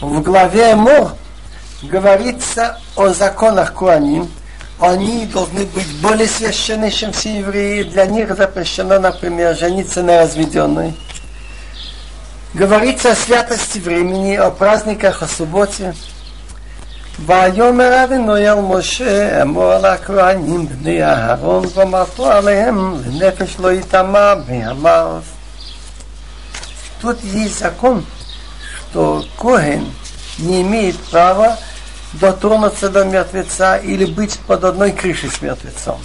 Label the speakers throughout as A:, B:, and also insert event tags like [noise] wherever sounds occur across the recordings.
A: в главе Мор говорится о законах Куаним. Они должны быть более священны, чем все евреи. Для них запрещено, например, жениться на разведенной. Говорится о святости времени, о праздниках, о субботе. ויאמר אדוני אל משה אמור על הכהנים בני אהרון ואמרתו עליהם לנפש לא יטמע בימיו. Тут есть закон, что Коген не имеет права дотронуться до мертвеца или быть под одной крышей с мертвецом.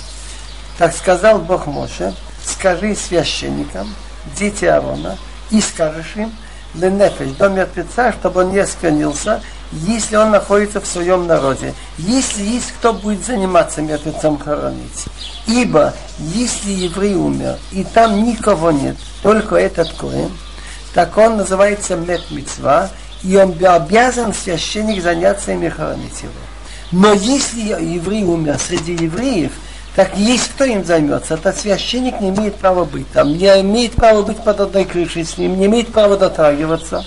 A: Так сказал Бог Моше, скажи священникам, дети Аарона, и скажешь им, ленефеш, до мертвеца, чтобы он не осквернился, если он находится в своем народе. Если есть кто будет заниматься мертвецом хоронить. Ибо если еврей умер, и там никого нет, только этот коин, так он называется мет мецва, и он обязан священник заняться ими хоронить его. Но если еврей умер среди евреев, так есть кто им займется. Этот священник не имеет права быть там, не имеет права быть под одной крышей с ним, не имеет права дотрагиваться.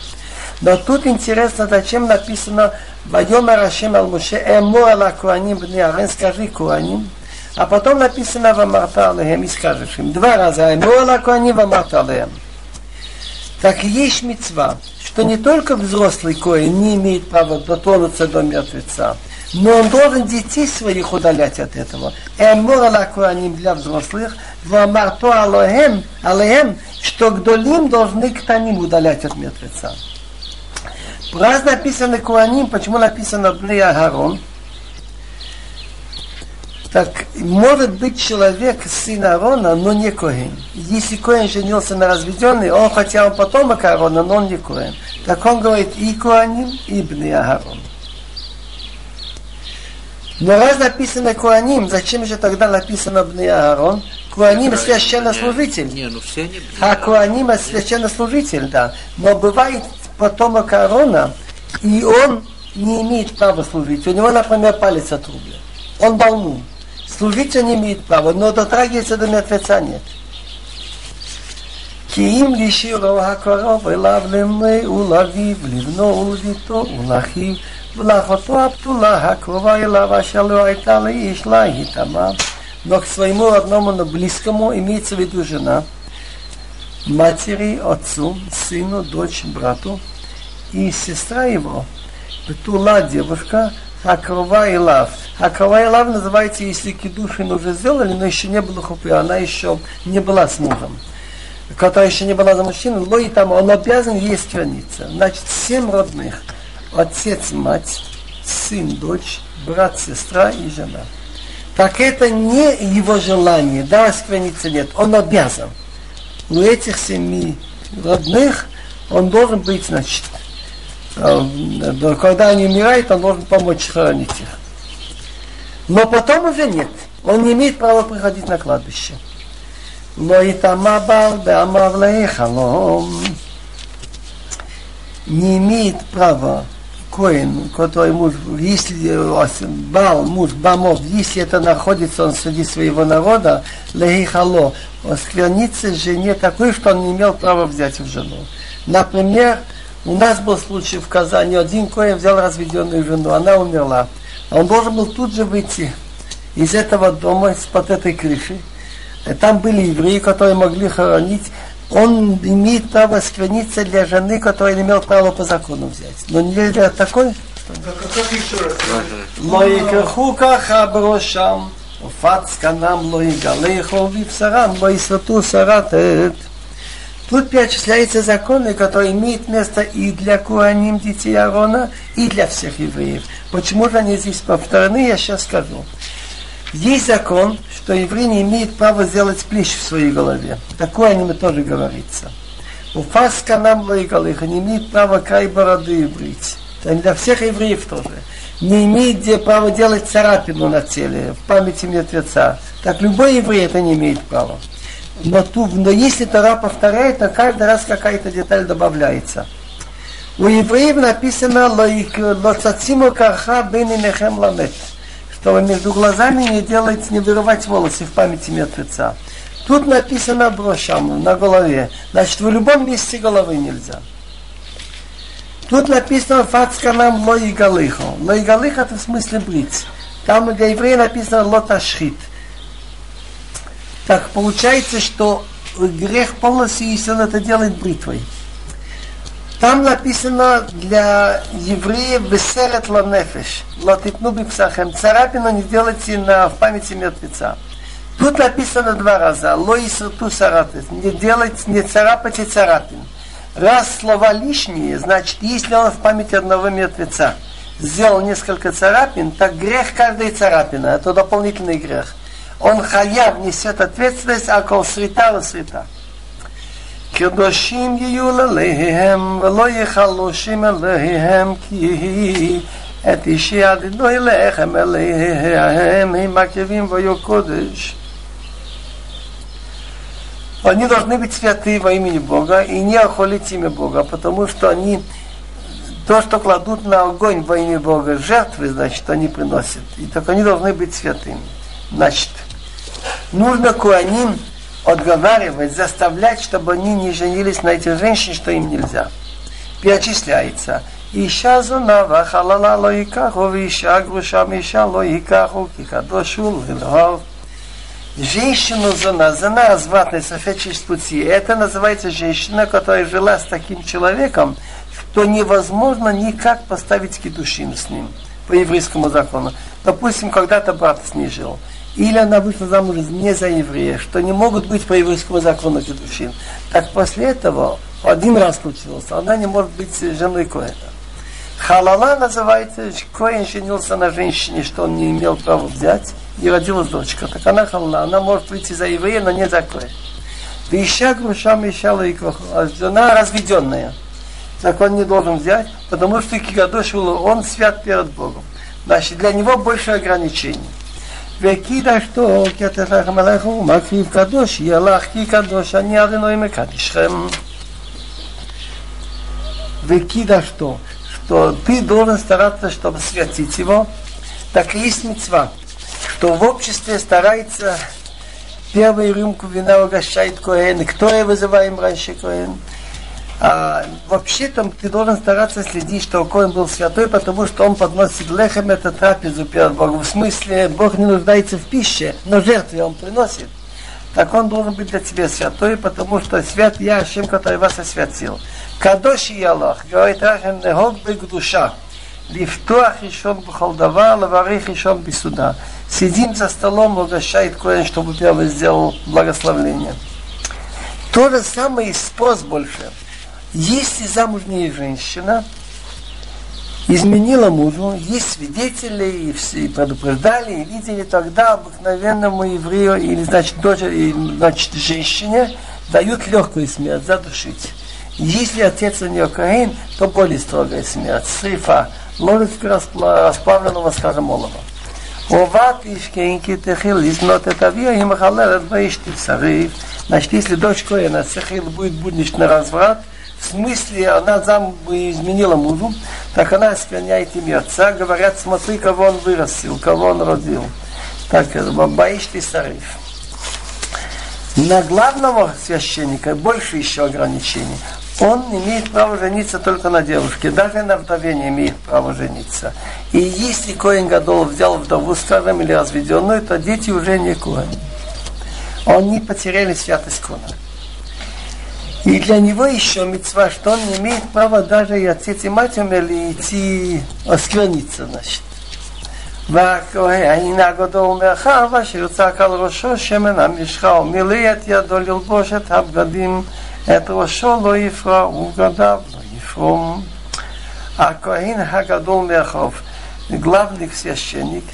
A: Но тут интересно, зачем написано «Вайомер Ашем ал Муше эмо ала Куаним бни Арен» скажи Куаним. А потом написано «Вамарта алехем» и скажешь им. Два раза «Эмо ала Куаним вамарта алехем». Так есть мецва, что не только взрослый коин не имеет права дотронуться до мертвеца, но он должен детей своих удалять от этого. Эмор алакуаним для взрослых, вамарто алоhem, алоhem, что гдолим должны к таним удалять от мертвеца. Раз написано Куаним, почему написано Бли Агарон? Так, может быть человек сын Аарона, но не Коэн. Если Коэн женился на разведенной, он хотя он потомок Аарона, но он не Коэн. Так он говорит и Куаним, и Бни Аарон. Но раз написано Куаним, зачем же тогда написано Бни Аарон? Куаним священнослужитель.
B: Не, ну все не
A: А Куаним священнослужитель, да. Но бывает потомок Аарона, и он не имеет права служить. У него, например, палец отрублен. Он больной. Служить он не имеет права, но дотрагиваться до мертвеца нет. כי אם לשירו הקרוב אליו למי ולאביו, לבנו ולביתו ולאחיו ולאחותו הפתולה הקרובה אליו אשר לא הייתה לאיש לה התאמה. Но к своему родному, но близкому имеется в виду жена, матери, отцу, сыну, дочь, брату и сестра его, Петула девушка, Акрова и Лав. Акрова и Лав называется, если кедушин уже сделали, но еще не было хупы, она еще не была с мужем которая еще не была за мужчину, но и там он обязан ей скверниться. Значит, семь родных. Отец, мать, сын, дочь, брат, сестра и жена. Так это не его желание, да, оскверниться нет, он обязан. У этих семи родных он должен быть, значит, Э, э, когда они умирают, он должен помочь сохранить их. Но потом уже нет. Он не имеет права приходить на кладбище. Но и там не имеет права Коин, который муж, если э, бал, муж бамов, если это находится он среди своего народа, лейхало, осквернится жене такой, что он не имел права взять в жену. Например, у нас был случай в Казани, один Коин взял разведенную жену, она умерла. Он должен был тут же выйти из этого дома, из-под этой крыши, там были евреи, которые могли хоронить. Он имеет право скверниться для жены, которая не имел права по закону взять. Но не для такой. לא יקרחו ככה בראשם, ופץ קנם לא יגלחו, ובשרם לא יסרטו שרתת. Тут перечисляются законы, которые имеют место и для Куаним, детей Арона, и для всех евреев. Почему же они здесь повторены, я сейчас скажу. Есть закон, что еврей не имеет права сделать плещ в своей голове. Такое о нем тоже говорится. У фаска нам лоигалыха не имеет права край бороды брить. Это для всех евреев тоже. Не имеет где право делать царапину на теле, в памяти мертвеца. Так любой еврей это не имеет права. Но, ту, но если Тора повторяет, то каждый раз какая-то деталь добавляется. У евреев написано «Лоцациму карха бен инехем ламет» чтобы между глазами не делать, не вырывать волосы в памяти мертвеца. Тут написано брошам на голове. Значит, в любом месте головы нельзя. Тут написано фацканам лои галыхо. Лои галыхо это в смысле брить. Там для еврея написано лоташхит. Так получается, что грех полностью, если он это делает бритвой. Там написано для евреев «Веселет ланефеш». «Латитну бипсахем». Царапину не делайте на, в памяти мертвеца. Тут написано два раза. «Лоис рту саратес». Не делайте, не царапайте царапин. Раз слова лишние, значит, если он в памяти одного мертвеца сделал несколько царапин, так грех каждой царапины. Это дополнительный грех Он хаяв несет ответственность, а кол света света. קדושים יהיו לליהם, ולא יחלושים אליהם, כי את אישי אדינוי לחם אליהם, הם מקריבים ויהיו קודש. Они должны быть святы во имени Бога и не охолить имя Бога, потому что они то, что кладут на огонь во имя Бога жертвы, значит, они приносят. И так они должны быть святыми. Значит, Нужно Куаним отговаривать, заставлять, чтобы они не женились на этих женщин, что им нельзя. Перечисляется. Иша зуна вахалала лоикаху, иша груша миша лоикаху, кихадошу лилхов. Женщину зона, зона зватный софет через пути. Это называется женщина, которая жила с таким человеком, что невозможно никак поставить кедушин с ним по еврейскому закону. Допустим, когда-то брат с ней жил или она вышла замуж не за еврея, что не могут быть по еврейскому закону кедушин. Так после этого один раз случилось, она не может быть женой Коэна. Халала называется, Коэн женился на женщине, что он не имел права взять, и родилась дочка. Так она халала, она может выйти за еврея, но не за Коэна. Веща груша мешала и а жена разведенная. Так он не должен взять, потому что Кигадош он свят перед Богом. Значит, для него больше ограничений. וקידשתו כי אתה לכם עליכם ומקריב קדוש יהיה לך כי קדוש אני אדוני מקדישכם וקידשתו что ты должен стараться, чтобы святить его, так и есть мецва, что в обществе старается первую рюмку вина угощает Коэн. Кто я вызываем раньше Коэн? а, вообще там ты должен стараться следить, что Коин был святой, потому что он подносит лехом эту трапезу перед Богом. В смысле, Бог не нуждается в пище, но жертвы он приносит. Так он должен быть для тебя святой, потому что свят я, Ашим, который вас освятил. Кадоши и Аллах, говорит Рахим, негод бы душа. Лифтуах решен бухалдава, лаварих решен бисуда. Сидим за столом, угощает Коин, чтобы первый сделал благословление. То же самое и спрос больше. Если замужняя женщина изменила мужу, есть свидетели, и все предупреждали, и видели, тогда обыкновенному еврею, или, значит, дочери, значит, женщине, дают легкую смерть, задушить. Если отец у нее Каин, то более строгая смерть, срифа, ложечка расплавленного, скажем, олова. Оват ишкенки техил лизнот это авия и махалерет баишти царив. Значит, если дочь Коэна цехил будет будничный разврат, в смысле она зам изменила мужу, так она оскверняет имя отца, говорят, смотри, кого он вырастил, кого он родил. Так, боишь ты сариф. На главного священника больше еще ограничений. Он имеет право жениться только на девушке, даже на вдове не имеет права жениться. И если Коин Гадол взял вдову, скажем, или разведенную, то дети уже не Коин. Они потеряли святость Кона. И для него еще мецва, что он не имеет права даже и отец и мать умели идти оскверниться, значит. והכהן הגדול מאחר ואשר צעק על ראשו שמן המשחה ומילא את ידו ללבוש את הבגדים את ראשו לא יפרע ובגדיו לא יפרום. הכהן הגדול מאחר, главный священник,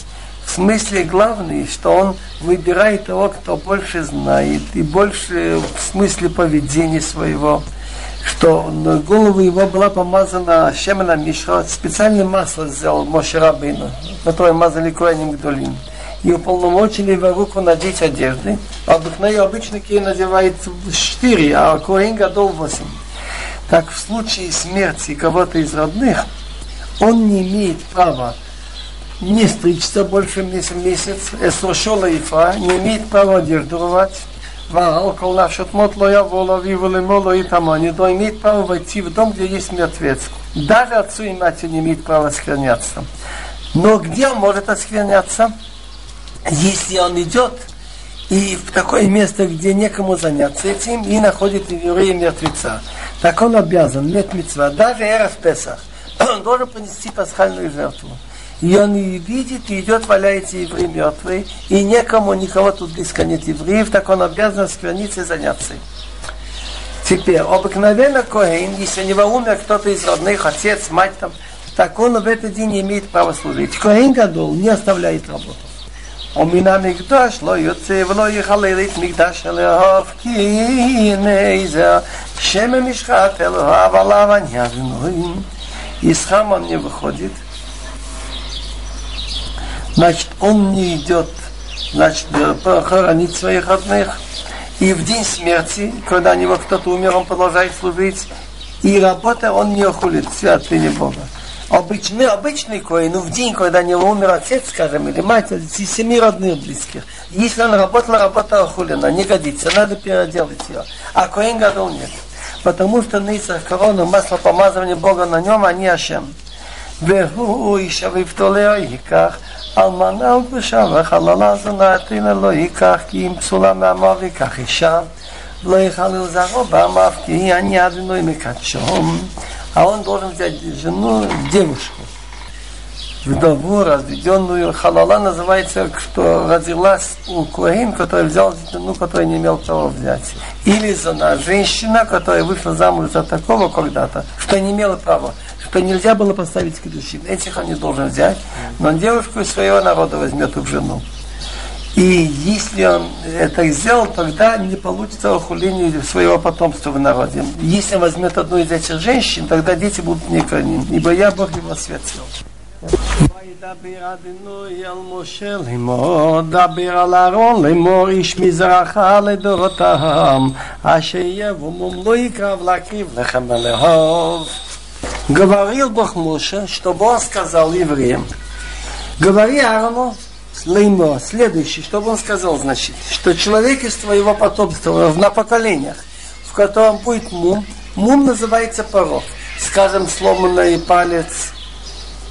A: в смысле главный, что он выбирает того, кто больше знает, и больше в смысле поведения своего, что на голову его была помазана Шемена Мишра, специальное масло сделал Моше Рабину, которое мазали Коэним Гдолим. И уполномочили его руку надеть одежды. Обыкновенно обычно Кей надевает 4, а Коэн Гадол 8. Так в случае смерти кого-то из родных, он не имеет права не стричься больше месяц, месяц, эсрошола ифа, не имеет права одежду рвать. והאלכוהול להשתמות לא יבוא לאביו ולאמו לא יטמע, не имеет права войти в дом, где есть мертвец. Даже отцу и матери не имеет права оскверняться. Но где он может оскверняться? Если он идет и в такое место, где некому заняться этим, и находит еврея мертвеца. Так он обязан, нет мецва, даже эра в Песах. Он должен [clears throat] понести пасхальную жертву. И он и видит, и идет, валяется еврей мертвый, и некому, никого тут близко нет евреев, так он обязан оскверниться и заняться им. Теперь, обыкновенно Коэн, если у него умер кто-то из родных, отец, мать там, так он в этот день не имеет права служить. Коэн Гадол не оставляет работу. ומן המקדש לא יוצא ולא יכלל את מקדש אלוהיו כי הנה זה שם המשחת אלוהיו עליו עניין ונורים. Из храма он не выходит. Значит, он не идет значит, похоронить своих родных. И в день смерти, когда у него кто-то умер, он продолжает служить. И работа он не охулит святыни Бога. Обычный, обычный коин, ну в день, когда у него умер отец, скажем, или мать, из семи родных близких. Если он работал, работа охулена, не годится, надо переделать ее. А коин гадол нет. Потому что нейцах корону, масло помазывания Бога на нем, они ашем. והוא ישב יפתוליה ייקח אלמנה וגרושה וחללה זונתינה לא ייקח כי אם פסולה מעמו ויקח אישה לא יכלל זרעו בעמיו כי אני אדוני מקדשום а он должен взять жену, девушку, вдову, разведенную. Халала называется, что родилась у Куаин, который взял жену, который не имел права взять. Или жена, женщина, которая вышла замуж за такого когда-то, что не имела права, что нельзя было поставить кедушин. Этих он не должен взять, но он девушку из своего народа возьмет в жену. И если он это сделал, тогда не получится охуление своего потомства в народе. Если он возьмет одну из этих женщин, тогда дети будут не коним, ибо я Бог его осветил. וידבר אדינוי על משה לאמור, דבר על אהרון לאמור, איש מזרחה לדורותם, אשר יבוא לא יקרב להקריב לכם ולאהוב. Говорил Бог Моше, чтобы он сказал евреям, говори Аарону, Леймо, следующий, чтобы он сказал, значит, что человек из твоего потомства на поколениях, в котором будет мум, мум называется порог. Скажем, сломанный палец,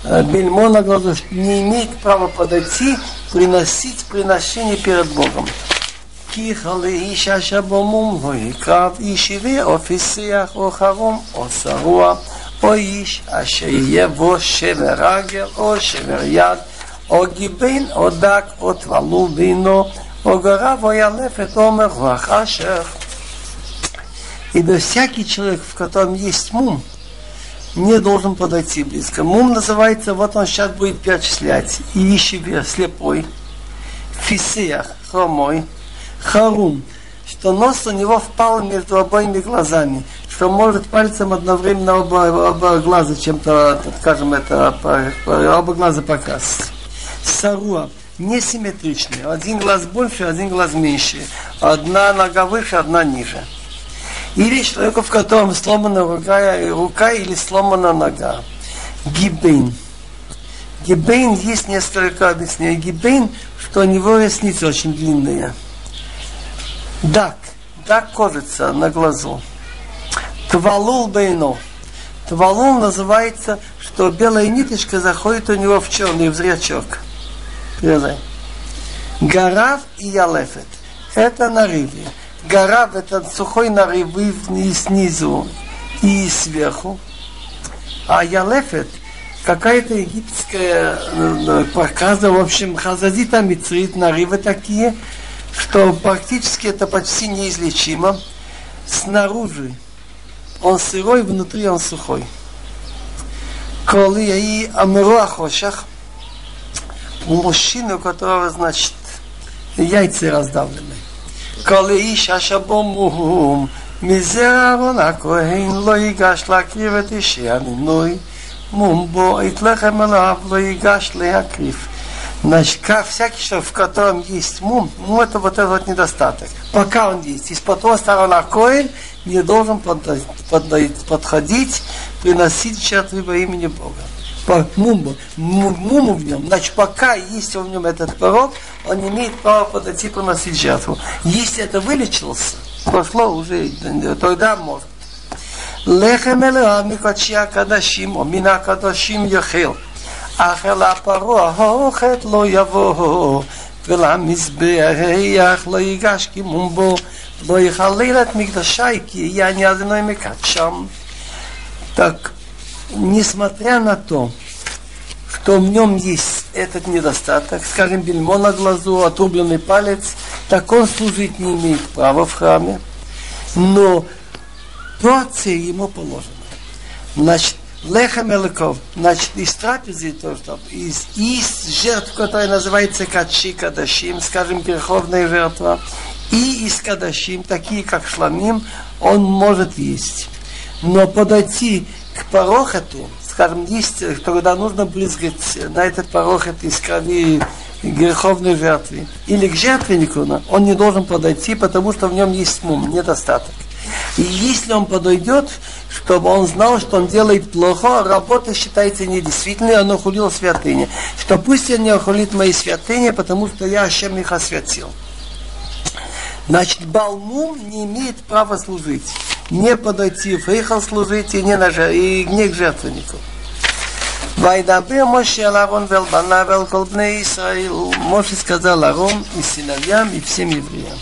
A: э, бельмо на глазу, не имеет права подойти, приносить приношение перед Богом. כי לאיש אשר בו מום לא יקרב איש עברי או פיסח או חרום או שרוע או איש אשר יהיה בו שבר רגל או שבר יד או גיבין, או דק, או טבלו בינו, או גרב, או ילפת, או מרוח אשר. И да всякий человек, в котором есть мум, не должен подойти близко. Мум называется, вот он сейчас будет перечислять. Ищеве, слепой, фисеях, хромой, харум, что нос у него впал между обоими глазами, что может пальцем одновременно оба, оба глаза чем-то, скажем, это оба глаза показывать саруа, несимметричные. Один глаз больше, один глаз меньше. Одна нога выше, одна ниже. Или человеку, в котором сломана рука, рука или сломана нога. Гибейн. Гибейн есть несколько объяснений. Гибейн, что у него ресницы очень длинные. Дак. Дак кожица на глазу. Твалул бейно. Твалул называется, что белая ниточка заходит у него в черный в. Передай. Гарав и Ялефет. Это нарывы. Гарав это сухой нарывы вниз, снизу и сверху. А Ялефет какая-то египетская э, проказа, в общем, хазазита мицрит, нарывы такие, что практически это почти неизлечимо. Снаружи он сырой, внутри он сухой. Коли и амруахошах, у мужчины, у которого, значит, яйца раздавлены. Коли איש אשר בו מום, מזה אהרון הכהן לא ייגש להקריב את אישי המינוי, מום בו את לחם אליו לא ייגש להקריב. Значит, как всякий человек, в котором есть мум, ну это вот этот вот недостаток. Пока он есть. Из потом старого коин не должен подходить, приносить жертвы во имени Бога по муму, муму в нем. Значит, пока есть в нем этот порог, он не имеет права подойти приносить жертву. Если это вылечился, прошло уже, тогда может. לחם אלוהיו מקודשי הקדשים או מן הקדושים יאכל. אך אל הפרעה האוכת לא יבוא, ולמזבח לא ייגש קימום בו, לא יחלל את מקדשי, כי я не одной מקדשם. Так, несмотря на то, что в нем есть этот недостаток, скажем, бельмо на глазу, отрубленный палец, так он служить не имеет права в храме, но порция ему положена. Значит, лехам элаков, значит, из трапезы, то, что из, из жертв, которая называется качи кадашим, скажем, греховная жертва, и из кадашим, такие как шламим, он может есть. Но подойти к порохоту, скажем, есть, когда нужно брызгать на этот порохот из крови греховной жертвы, или к жертвеннику, он не должен подойти, потому что в нем есть мум, недостаток. И если он подойдет, чтобы он знал, что он делает плохо, работа считается недействительной, он охулил святыни. Что пусть он не охулит мои святыни, потому что я Ашем их освятил. Значит, Балмум не имеет права служить. Не подойти в Эйхал служить и не, на, и не к жертвеннику. וידבר משה על אהרון ואל בניו ואל כל בני ישראל. משה сказал Арон и сыновьям и всем евреям.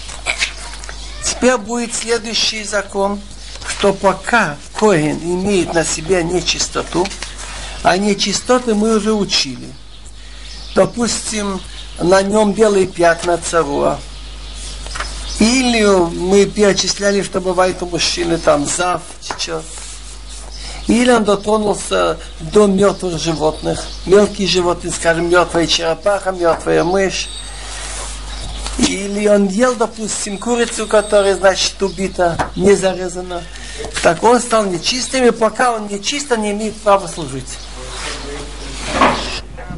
A: Теперь будет следующий закон, что пока Коин имеет на себе нечистоту, а нечистоты мы уже учили. Допустим, на нем белые пятна царуа. Или мы перечисляли, что бывает у мужчины там зав течет. Или он дотронулся до мертвых животных. Мелкие животные, скажем, мертвая черепаха, мертвая мышь. Или он ел, допустим, курицу, которая, значит, убита, не зарезана. Так он стал нечистым, и пока он нечисто, не имеет права служить.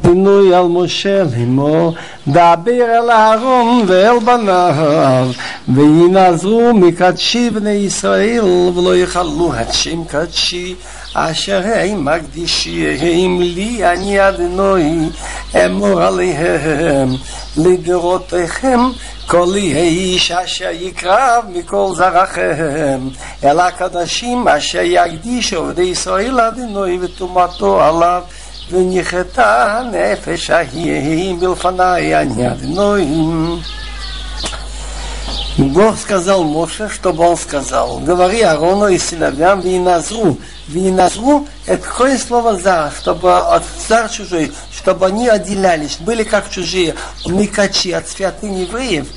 C: פינוי על משה לאמור, דבר אל אהרון ואל בניו, וינעזרו מקדשי בני ישראל, ולא יכלו את שם קדשי, אשר הם מקדישיהם לי, אני אדנוי, אמור עליהם, לדורותיכם, כל איש אשר יקרב מכל זרעכם, אל הקדשים אשר יקדיש עובדי ישראל אדנוי וטומאתו עליו. ונחתה הנפש ההיא מלפניי אני אדנוים.
A: Бог сказал Моше, чтобы он сказал, говори Арону и сыновьям, виназру. Виназру – это какое слово «за», чтобы от царь чужой, чтобы они отделялись, были как чужие, микачи от святыни евреев,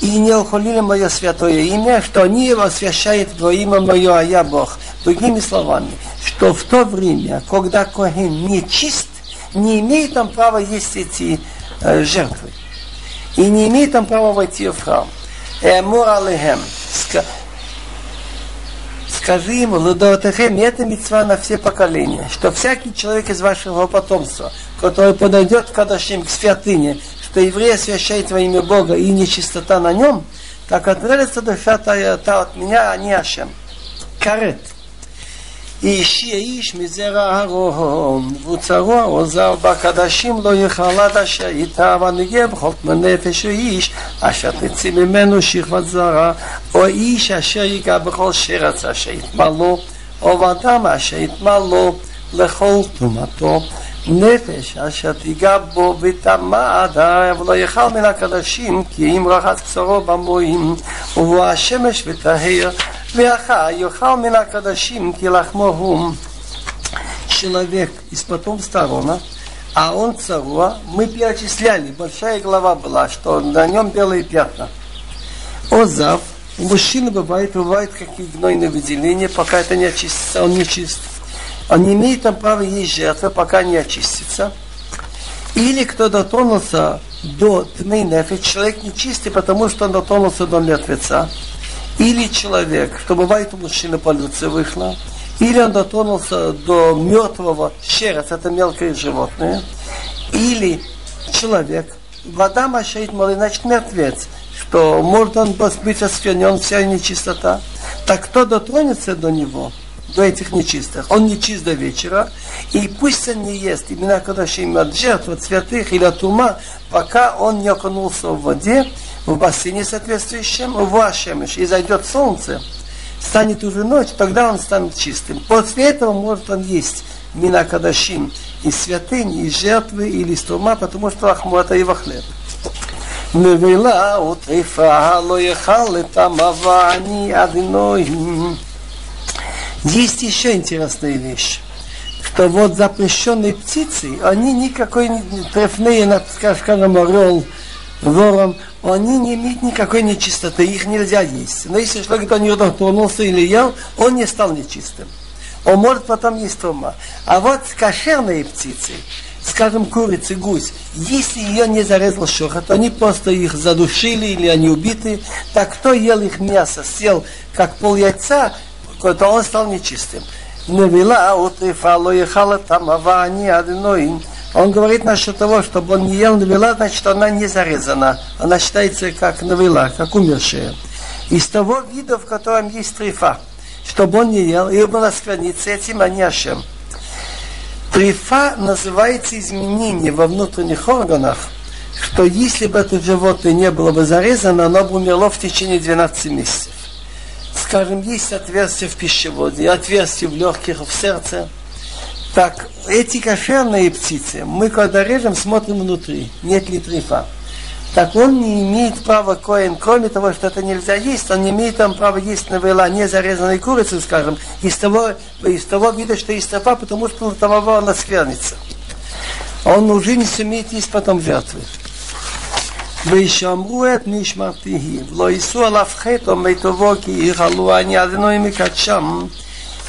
A: и не ухвалили мое святое имя, что они его освящают во имя мое, а я Бог. Другими словами, что в то время, когда Коген не чист, не имеет там права есть эти э, жертвы. И не имеет там права войти в храм. Эмур алехем. Скажи ему, Лудотехем, это мецва на все поколения, что всякий человек из вашего потомства, который подойдет к Кадашим, к святыне, что еврей освящает во имя Бога и нечистота на нем, так отвалится душа та, та от меня, а не Ашем. Карет. איש איש מזרע אהרון, וצרוע עוזר בקדשים לא יאכל עד אשר איתה ונגב חוק מנפש איש אשר תצא ממנו שכבת זרע, או איש אשר ייגע בכל שרץ אשר יטמע לו, או אדם אשר יטמע לו לכל טומאתו. נפש אשר תיגע בו וטמא עדיו ולא יאכל מן הקדשים כי אם רחץ בשרו במועים ובוא השמש וטהר ואחר יאכל מן הקדשים כי לחמו הוא человек из потомства Арона, а он царуа, мы перечисляли, большая глава была, что на нем белые пятна. Озав, у мужчины бывает, бывает какие гнойные выделения, пока это не очистится, он не чист он не имеет там права есть жертвы, пока не очистится. Или кто дотронулся до тьмы нефи, человек нечистый, потому что он дотронулся до мертвеца. Или человек, что бывает у мужчины полюция вышла, или он дотронулся до мертвого щерец, это мелкое животное, или человек, вода мощает малый, значит мертвец, что может он быть осквернен, вся нечистота. Так кто дотронется до него – до этих нечистых. Он не чист до вечера, и пусть он не ест имена Кадашим от жертв, от святых или от ума, пока он не окунулся в воде, в бассейне соответствующем, в Ашемеш, и зайдет солнце. станет уже ночь, тогда он станет чистым. После этого может он есть мина кадашим из святынь, из жертвы или из тума, потому что ахму это его хлеб. נבלה וטריפה לא יאכל את המבע אני одиной. есть еще интересная вещь, что вот запрещенные птицы, они никакой трефные, скажем, орел, вором, они не имеют никакой нечистоты, их нельзя есть. Но если человек до него тронулся или ел, он не стал нечистым. Он может потом есть дома. А вот кошерные птицы, скажем, курицы, гусь, если ее не зарезал шохот, они просто их задушили или они убиты, так кто ел их мясо, съел как пол яйца, то он стал нечистым. Навела утрифа ло ехала там авани одной. Он говорит насчет того, чтобы он не ел навела, значит, она не зарезана. Она считается как навела, как умершая. Из того вида, в котором есть трифа, чтобы он не ел, и была скверница, этим они ашем. Трифа называется изменение во внутренних органах, что если бы это животное не было бы зарезано, оно бы умерло в течение 12 месяцев. Скажем, есть отверстие в пищеводе, отверстие в легких, в сердце. Так, эти кошерные птицы, мы когда режем, смотрим внутри, нет ли трифа так он не имеет права коин, кроме того, что это нельзя есть, он не имеет там права есть навела не зарезанной курицы, скажем, из того, из того вида, что есть трава, потому что там она сквернится. Он уже не сумеет есть потом жертвы. וישמרו את נשמרתיהם, לא יישאו עליו חטא או מיטובו כי יחלו אני אדוני מקדשם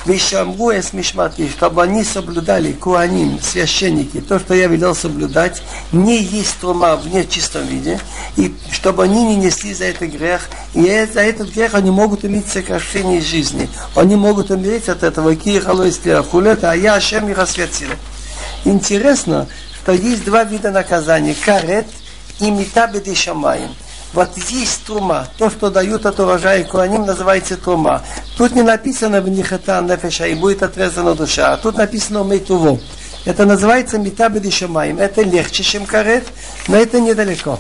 A: Вишамру эс мишмати, чтобы они соблюдали, куаним, священники, то, что я велел соблюдать, не есть трума в нечистом виде, и чтобы они не несли за это грех, и за этот грех они могут иметь сокращение жизни. Они могут умереть от этого, а я Ашем их осветил. Интересно, что есть два вида наказания, карет и митабеди шамаем. Вот есть трума. То, что дают от урожая Куаним, называется трума. Тут не написано в них это нефеша и будет отрезана душа. А тут написано мейтуво. Это называется метабеди шамаем. Это легче, чем карет, но это недалеко.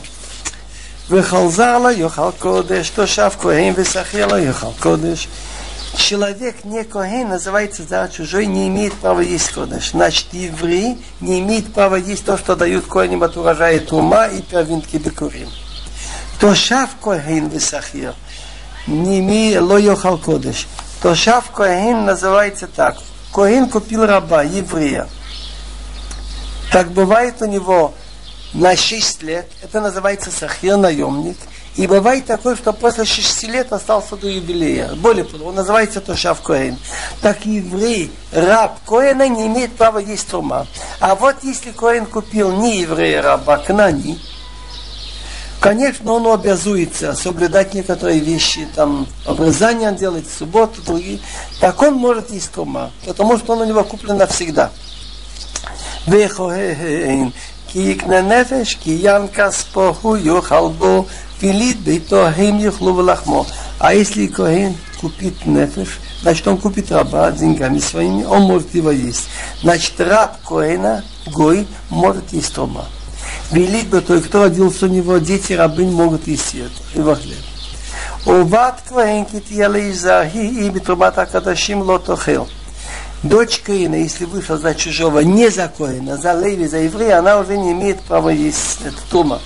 A: וחלזר יאכל קודש, תושב כהן ושכיר לו יאכל קודש. человек не коэн, называется да, чужой, не имеет права есть кодыш. Значит, евреи не имеют права есть то, что дают коэним от урожая тума и первинки бекурим. То шав коэн висахир, не имеет ло йохал кодыш. То шав коэн называется так. Коэн купил раба, еврея. Так бывает у него на 6 лет, это называется сахир наемник – И бывает такое, что после 6 лет остался до юбилея. Более того, он называется Тошав Коэн. Так еврей, раб Коэна не имеет права есть тума. А вот если Коэн купил не еврея раба, а кнани, Конечно, он обязуется соблюдать некоторые вещи, там, обрезание делать в субботу, другие. Так он может есть тума, потому что он у него куплен навсегда. כי יקנה נפש, כי ין כספו הוא יאכל בו, Пилит бейто ахим ехлу влахмо. А если Коэн купит нефеш, значит, он купит раба деньгами своими, он может его есть. Значит, раб Коэна, Гой, может есть раба. Велит бы той, кто родился у него, дети рабынь могут есть это, его хлеб. Уват Коэн китьелы изахи и битрубата кадашим лотохел. Дочь Каина, если вышла за чужого, не за Коина, за Леви, за еврея, она уже не имеет права есть это тума.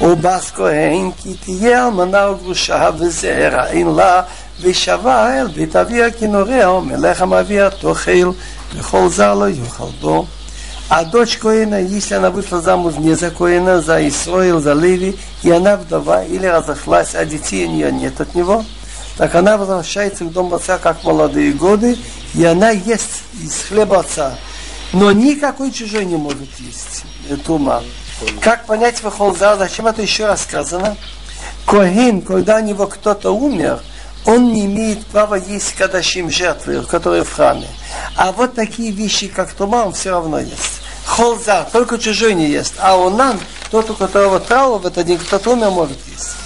A: ובס כהן כי תהיה אלמנה וגרושה וזרע אין לה ושבה אל בית אביה כנוריה ומלך המביא תאכל וכל זר לא יאכל בו А дочь Коина, если она вышла замуж не за Коина, за Исроил, за Леви, и она вдова или разошлась, а детей у нее нет от него, так она возвращается к дому отца, как в молодые годы, и она ест из хлеба отца. Но никакой чужой не может есть эту ума. Как понять Вахолза, зачем это еще раз сказано? Коин, когда у него кто-то умер, он не имеет права есть кадашим жертвы, которые в храме. А вот такие вещи, как тума, он все равно ест. Холза, только чужой не ест. А он нам, тот, у которого траур в этот день, кто-то умер, может есть.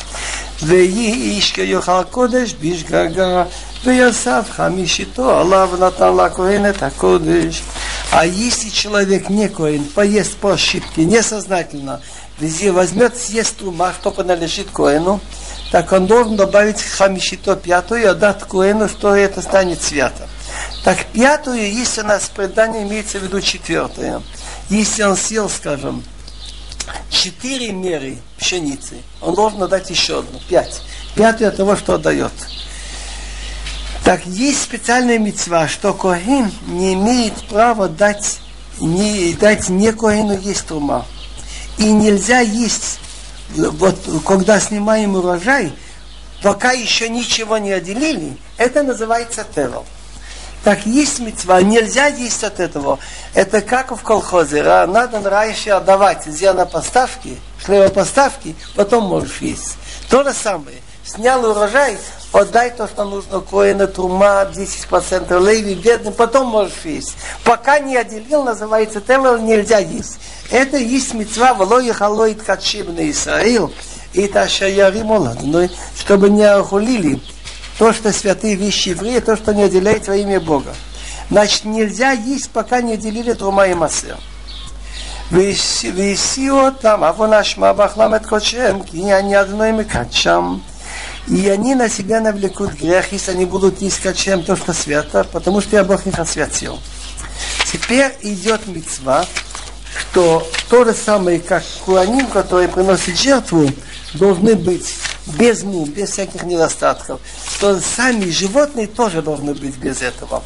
A: ויהי איש כיוכל קודש בשגגה ויוסף חמישיתו עליו ונתן לכהן את הקודש. А если человек не коин, поест по ошибке, несознательно, возьмет, съест ума, что принадлежит коину, так он должен добавить хамишито пятую, отдать Куэну, что это станет свято. Так пятую, если у нас предание имеется в виду четвертое, если он съел, скажем, четыре меры пшеницы, он должен отдать еще одну, пять. Пятую того, что отдает. Так есть специальная мецва, что Коин не имеет права дать, не, дать не Коину есть трума. И нельзя есть, вот когда снимаем урожай, пока еще ничего не отделили, это называется тевел. Так есть мецва, нельзя есть от этого. Это как в колхозе. Надо раньше отдавать зерна поставки, поставки, потом можешь есть. То же самое. Снял урожай, отдай то, что нужно коина, трума, 10% леви, бедным, потом можешь есть. Пока не отделил, называется тевел, нельзя есть. Это есть мецва, волой халоит качим на Исраил, и та шаяримола, чтобы не охулили то, что святые вещи евреи, то, что не отделяет во имя Бога. Значит, нельзя есть, пока не отделили трума и массер. והסיעו אותם, עוון אשמה באכלם את קודשם, כי אני אדוני מקדשם. И они на себя навлекут грех, если они будут искать чем то, что свято, потому что я Бог их освятил. Теперь идет мецва, что то же самое, как куаним, который приносит жертву, должны быть без му, без всяких недостатков, то сами животные тоже должны быть без этого.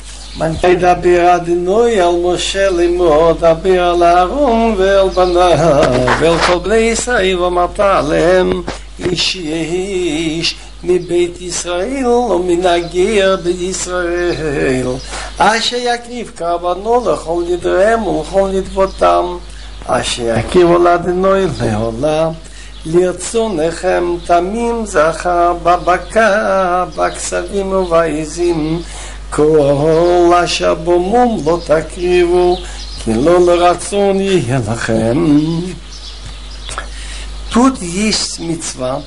D: ידבר אדינוי על משה לאמור, דבר על אהרון ואל בניו ואל כל בני ישראל ואמרת עליהם איש איש מבית ישראל ומן הגר בישראל. אשר יקריב קרבנו לכל נדריהם ולכל נדבותם. אשר יקריבו לאדינוי לעולם לרצונכם תמים זכר בבקר, בכסבים ובעזים, כל אשר בו מום לא תקריבו, כי לא לרצון יהיה לכם.
A: Тут есть мецва,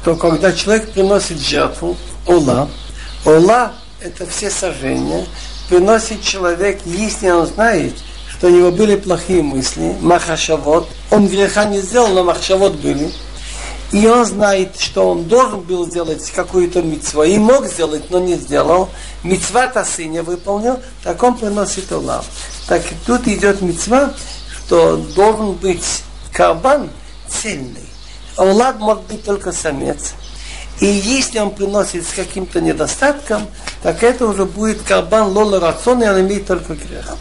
A: что когда человек приносит жертву, Ола, Ола это все сожжения, приносит человек, если он знает, что у него были плохие мысли, махашавод. Он греха не сделал, но махашавод были. И он знает, что он должен был сделать какую-то митцву. И мог сделать, но не сделал. Митцва-то сыне выполнил, так он приносит улав. Так тут идет митцва, что должен быть карбан цельный. А улад может быть только самец. И если он приносит с каким-то недостатком, так это уже будет карбан лола рацион, и он имеет только грех.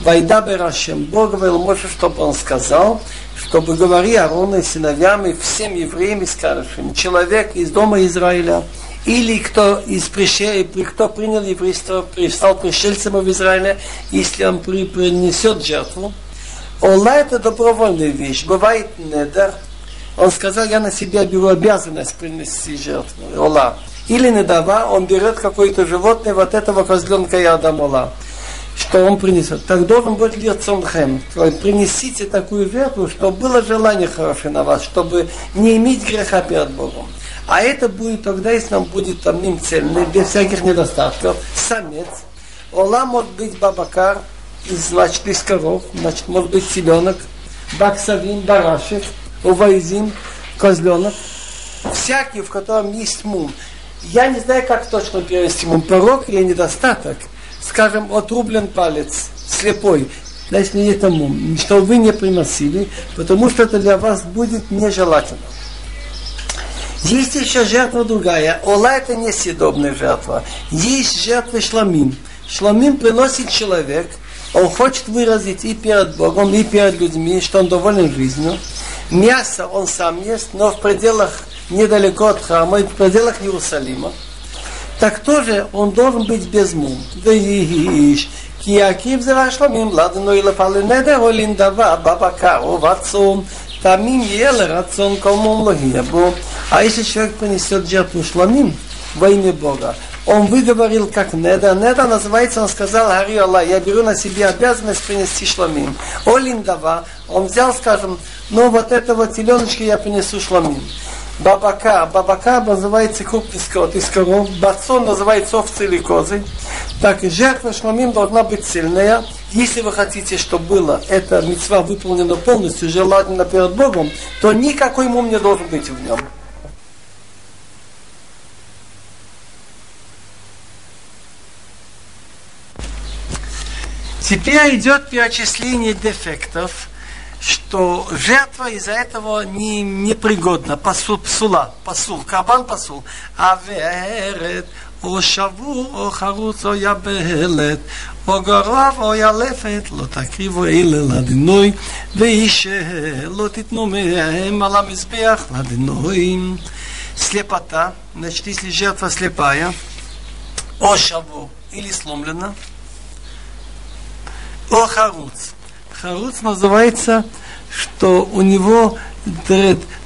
A: Вайда Берашем, Бог говорил Моше, чтобы он сказал, чтобы говори Аарону и сыновьям и всем евреям и скажем, человек из дома Израиля, или кто, из пришел, кто принял еврейство, стал пришельцем в Израиле, если он при, принесет жертву, Ола это добровольная вещь. Бывает недер. Он сказал, я на себя беру обязанность принести жертву. Ола. Или недава, он берет какое-то животное, вот этого козленка я дам Ола что он принесет. Так должен быть Герцонхем. Принесите такую жертву, чтобы было желание хорошее на вас, чтобы не иметь греха перед Богом. А это будет тогда, если он будет там ним цельный, без всяких недостатков, самец. Ола может быть бабакар, значит, из коров, значит, может быть селенок, баксавин, барашек, увайзин, козленок. Всякий, в котором есть мум. Я не знаю, как точно перевести мум, порог или недостаток – скажем, отрублен палец, слепой, значит, не тому, что вы не приносили, потому что это для вас будет нежелательно. Есть еще жертва другая. Ола это не съедобная жертва. Есть жертва шламим. Шламим приносит человек, он хочет выразить и перед Богом, и перед людьми, что он доволен жизнью. Мясо он сам ест, но в пределах недалеко от храма, в пределах Иерусалима так тоже он должен быть без мум. Веиш, כי יקיב זרע שלמים לדנו לפעל נדר או לנדבה בבקר ובצום תמים יהיה לרצון כל מום לא יהיה בו. А если человек принесет жертву шламим во имя Бога, он выговорил как неда. Неда называется, он сказал, Хари Аллах, я беру на себя обязанность принести шламим. Олин дава, он взял, скажем, ну вот этого теленочка я принесу шламим. Бабака. Бабака называется скот из коров. Бацон называется овцы или козы. Так, жертва шламим должна быть сильная. Если вы хотите, чтобы было эта мецва выполнена полностью, желательно перед Богом, то никакой мум не должен быть в нем. Теперь идет перечисление дефектов, что жертва из-за этого не, непригодна. Посул, псула, посул, кабан посул. А верет, о шаву, о харуц, о ябелет, о горав, о ялефет, ло такриво иле ладиной, вейше, ло титну меем, э, ала мизбеях ладиной. Слепота, значит, если жертва слепая, о шаву, или сломлена, о харуц. Харуц называется, что у него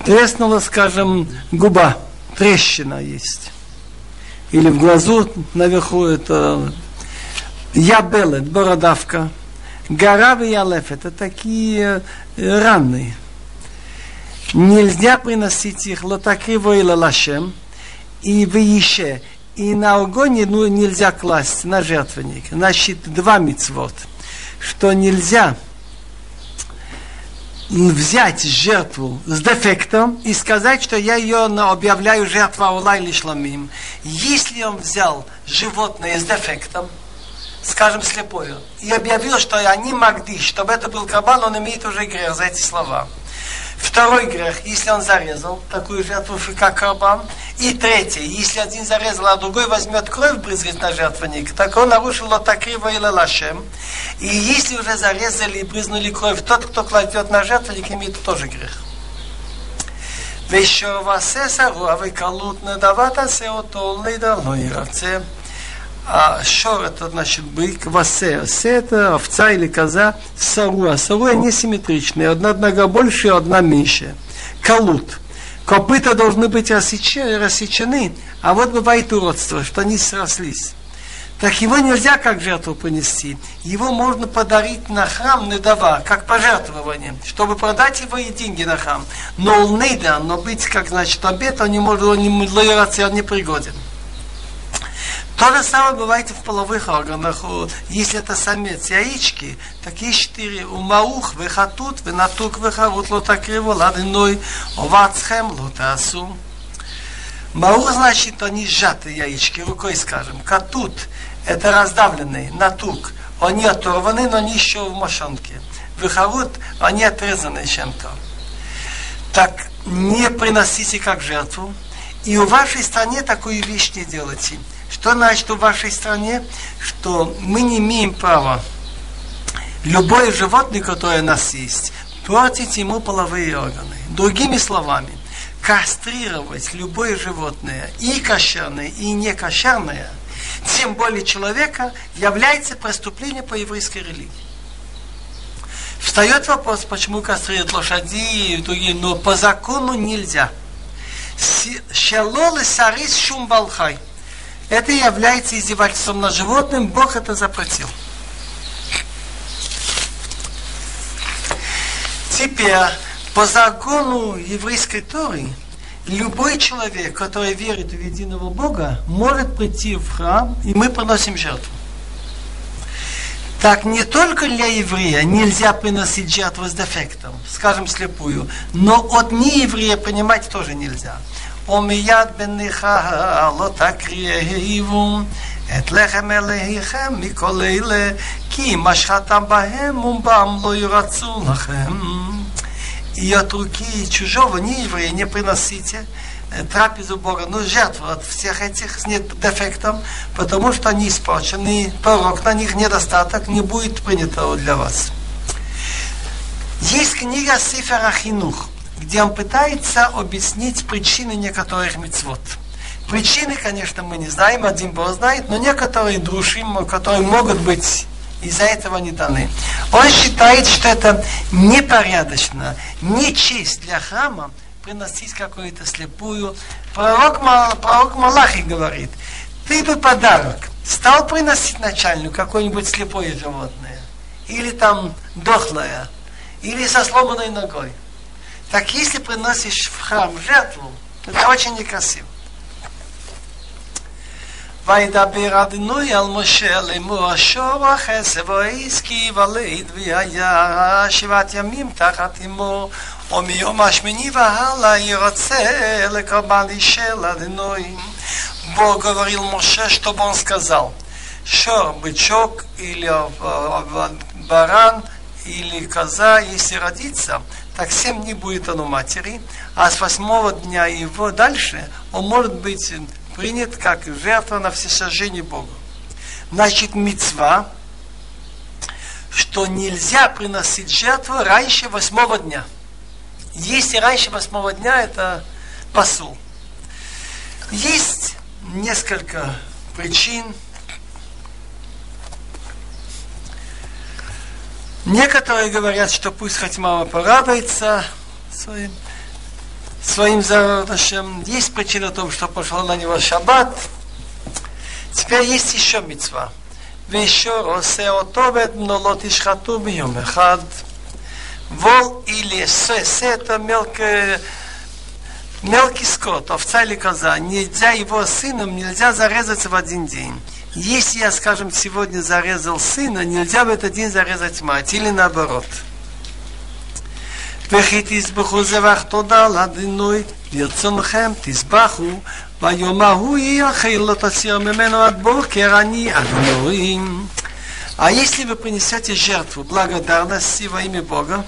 A: треснула, скажем, губа, трещина есть или в глазу наверху это ябелет, бородавка. Гора и ялеф, это такие э, раны. Нельзя приносить их лотакриво или лашем, и в ише, и на огонь ну, нельзя класть на жертвенник. Значит, два мицвод, что нельзя взять жертву с дефектом и сказать, что я ее объявляю жертва Улай или Шламим. Если он взял животное с дефектом, скажем, слепое, и объявил, что они магдиш, чтобы это был кабан, он имеет уже грех за эти слова. Второй грех, если он зарезал такую жертву, как Карбан. И третий, если один зарезал, а другой возьмет кровь брызгать на жертвенник, так он нарушил лотакрива и лалашем. И если уже зарезали и брызнули кровь, тот, кто кладет на жертвенник, имеет тоже грех. Вещо сесару, а вы колут надавата, сеотол, недавно и рацем. А шор это значит бык, васе. Се это овца или коза, саруа. Саруа несимметричные. Одна нога больше, одна меньше. Калут. Копыта должны быть рассечены, рассечены, а вот бывает уродство, что они срослись. Так его нельзя как жертву принести. Его можно подарить на храм недава, как пожертвование, чтобы продать его и деньги на храм. Но он не но быть, как значит, обед, он не может, он не, он не пригоден. То же самое бывает и в половых органах. Если это самец яички, так есть четыре. У маух, вехатут, венатук, вехарут, лотакриво, ладиной, овацхем, лотасу. Маух значит, они сжатые яички, рукой скажем. Катут – это раздавленные, натук. Они оторваны, но они еще в мошонке. Вехарут – они отрезаны чем-то. Так не приносите как жертву. И у вашей стране такую вещь не делайте – что значит в вашей стране? Что мы не имеем права любое животное, которое у нас есть, портить ему половые органы. Другими словами, кастрировать любое животное, и кошерное, и не кошерное, тем более человека, является преступлением по еврейской религии. Встает вопрос, почему кастрировать лошади и другие, но по закону нельзя. Шалолы сарис шум. Это является издевательством над животным, Бог это запретил. Теперь, по закону еврейской Торы, любой человек, который верит в единого Бога, может прийти в храм, и мы приносим жертву. Так не только для еврея нельзя приносить жертву с дефектом, скажем, слепую, но от нееврея принимать тоже нельзя. ומיד בניחה לא תקריבו את לחם אלוהיכם מכל אלה, כי משחתם בהם ובם לא ירצו לכם. И от руки чужого, не еврея, не приносите трапезу Бога, но жертву от всех этих с дефектом, потому что они испорчены, порог на них недостаток не будет принято для вас. Есть книга Сифера Хинух – где он пытается объяснить причины некоторых мецвод. Причины, конечно, мы не знаем, один Бог знает, но некоторые друшим, которые могут быть из-за этого не даны. Он считает, что это непорядочно, не для храма приносить какую-то слепую. Пророк, пророк Малахи говорит, ты бы подарок стал приносить начальнику какое-нибудь слепое животное, или там дохлое, или со сломанной ногой. Так если приносишь в храм жертву, это очень некрасиво. וידבר אדינוי על משה לאמור השור החסב העסקי וליד והיה שבעת ימים תחת אמו ומיום השמיני והלאה ירצה לקרבן אישה לאדינוי. Бог говорил Моше, чтобы он сказал, что бычок или баран или коза, если родится, так семь дней будет он у матери, а с восьмого дня его дальше он может быть принят как жертва на всесожжение Богу. Значит, мецва, что нельзя приносить жертву раньше восьмого дня. Если раньше восьмого дня, это посул. Есть несколько причин. Некоторые говорят, что пусть хоть мама порадуется своим, своим зародышем. Есть причина в том, что пошел на него шаббат. Теперь есть еще мецва. Вещор осе отовет, но лот ишхату бьем эхад. Вол или се, се это мелкое мелкий скот, овца или коза, нельзя его сыном, нельзя зарезать в один день. Если я, скажем, сегодня зарезал сына, нельзя в этот день зарезать мать, или наоборот. וכי תזבחו זבח תודה לאדינוי, ברצונכם תזבחו, ביום ההוא יאכל לא תסיר ממנו עד בוקר, אני אדינוי. А если вы принесете жертву благодарности во имя Бога,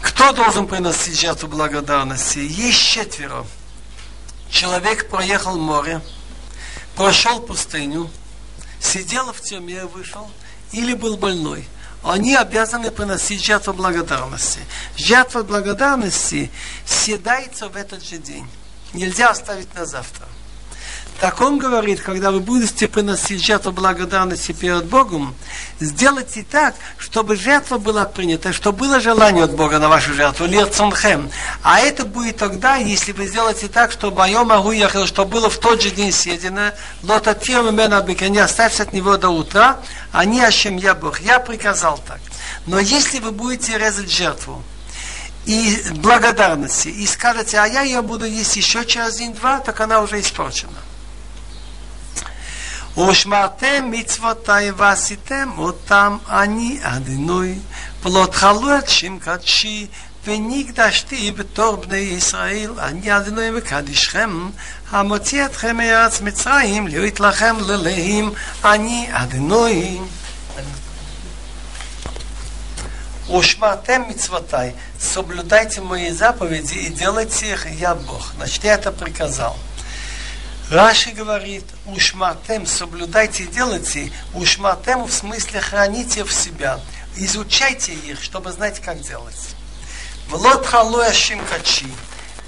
A: кто должен приносить жертву благодарности? Есть четверо. Человек проехал море, прошел пустыню, сидел в тюрьме, вышел, или был больной. Они обязаны приносить жертву благодарности. Жертва благодарности съедается в этот же день. Нельзя оставить на завтра. Так он говорит, когда вы будете приносить жертву благодарности перед Богом, сделайте так, чтобы жертва была принята, чтобы было желание от Бога на вашу жертву, лирцонхем. А это будет тогда, если вы сделаете так, чтобы мое могу ехал, что было в тот же день съедено, лота меня не оставься от него до утра, а не чем я Бог. Я приказал так. Но если вы будете резать жертву, и благодарности, и скажете, а я ее буду есть еще через день-два, так она уже испорчена. ושמרתם מצוותי ועשיתם אותם אני אדינוי, ולא תחלו את שם קדשי, ונקדשתי בתור בני ישראל, אני אדינוי מקדישכם, המוציא אתכם מארץ מצרים, להיות לכם ללהים, אני אדינוי. Ушматем мицвотай, соблюдайте мои заповеди и делайте их, я Бог. Значит, я это приказал. Раши говорит, ушматем, соблюдайте делайте, ушматем в смысле храните в себя, изучайте их, чтобы знать, как делать. Влот халуя шимкачи,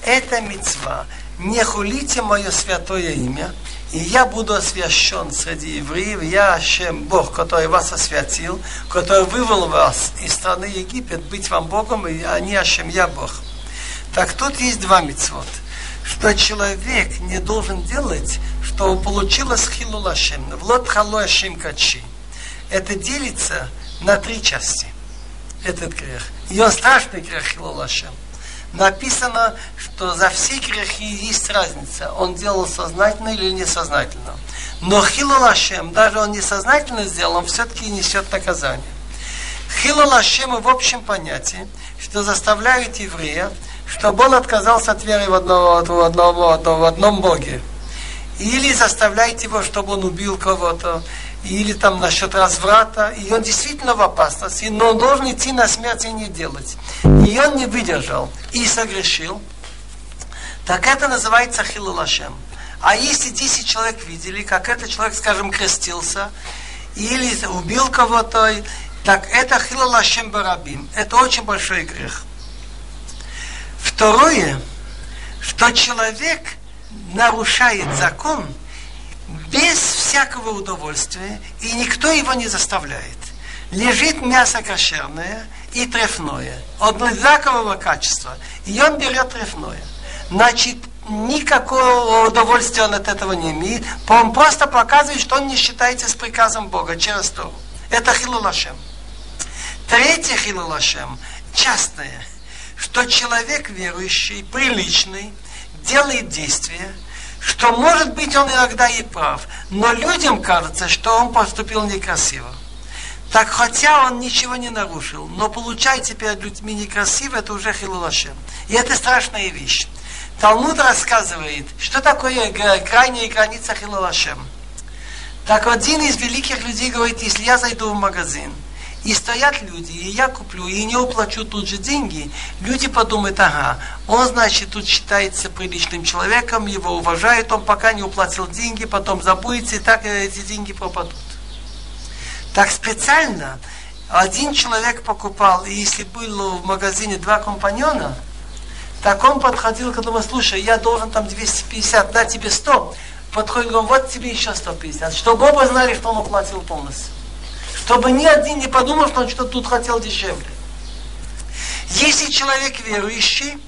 A: это мецва, не хулите мое святое имя, и я буду освящен среди евреев, я Ашем, Бог, который вас освятил, который вывел вас из страны Египет, быть вам Богом, и они Ашем, я Бог. Так тут есть два мецвота что человек не должен делать, что получилось хилулашем, влот халуашим качи. Это делится на три части, этот грех. Он страшный грех хилулашем. Написано, что за все грехи есть разница. Он делал сознательно или несознательно. Но хилулашем, даже он несознательно сделал, он все-таки несет наказание. Хилулашем в общем понятии, что заставляют еврея чтобы он отказался от веры в, одного, в, одном, в одном Боге. Или заставляйте его, чтобы он убил кого-то, или там насчет разврата, и он действительно в опасности, но он должен идти на смерть и не делать. И он не выдержал и согрешил, так это называется хилулашем. А если 10 человек видели, как этот человек, скажем, крестился, или убил кого-то, так это хилулашем барабим. Это очень большой грех. Второе, что человек нарушает закон без всякого удовольствия, и никто его не заставляет. Лежит мясо кошерное и трефное, одинакового качества, и он берет трефное. Значит, никакого удовольствия он от этого не имеет, он просто показывает, что он не считается с приказом Бога через то. Это хилулашем. Третье хилулашем, частное – что человек верующий, приличный, делает действия, что может быть он иногда и прав, но людям кажется, что он поступил некрасиво. Так хотя он ничего не нарушил, но получается перед людьми некрасиво, это уже хилулашем. И это страшная вещь. Талмуд рассказывает, что такое крайняя граница хилулашем.
B: Так один из великих людей говорит, если я зайду в магазин, и стоят люди, и я куплю, и не уплачу тут же деньги, люди подумают, ага, он, значит, тут считается приличным человеком, его уважают, он пока не уплатил деньги, потом забудется, и так эти деньги пропадут. Так специально один человек покупал, и если было в магазине два компаньона, так он подходил к одному, слушай, я должен там 250, на тебе 100. Подходит, говорит, вот тебе еще 150. Чтобы оба знали, что он уплатил полностью. Чтобы ни один не подумал, что он что-то тут хотел дешевле. Если человек верующий,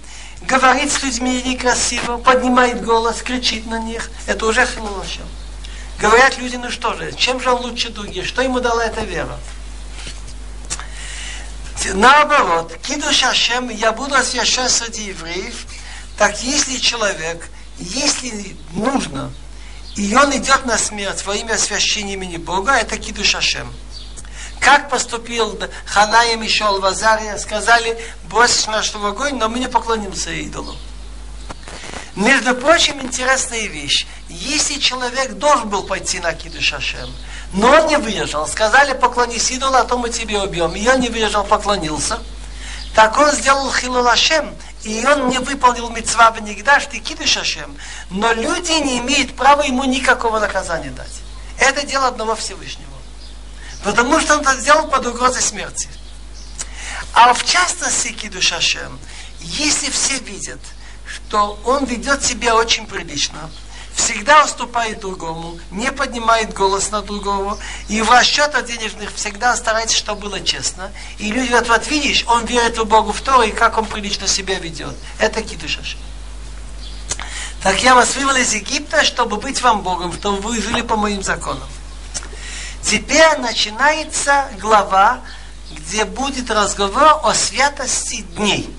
B: говорит с людьми некрасиво, поднимает голос, кричит на них, это уже хилулашем. Говорят люди, ну что же, чем же он лучше других? Что ему дала эта вера? Наоборот, кидуш Ашем, я буду освящен среди евреев, так если человек, если нужно, и он идет на смерть во имя освящения имени Бога, это кидуш Ашем. Как поступил Ханая, Мишел, Вазария, сказали, бросишь наш огонь, но мы не поклонимся идолу. Между прочим, интересная вещь. Если человек должен был пойти на Кидуш Ашем, но он не выезжал. Сказали, поклонись идолу, а то мы тебе убьем. И он не выезжал, поклонился. Так он сделал хилул Ашем, и он не выполнил митцва Бенигдаш, ты Ашем. Но люди не имеют права ему никакого наказания дать. Это дело одного Всевышнего. Потому что он это сделал под угрозой смерти. А в частности кидуш Ашем, если все видят, что он ведет себя очень прилично, всегда уступает другому, не поднимает голос на другого, и в расчетах денежных всегда старается, чтобы было честно. И люди говорят, вот видишь, он верит в Богу в то, и как он прилично себя ведет. Это кидушаш. Так я вас вывел из Египта, чтобы быть вам Богом, чтобы вы жили по моим законам. Теперь начинается глава, где будет разговор о святости дней.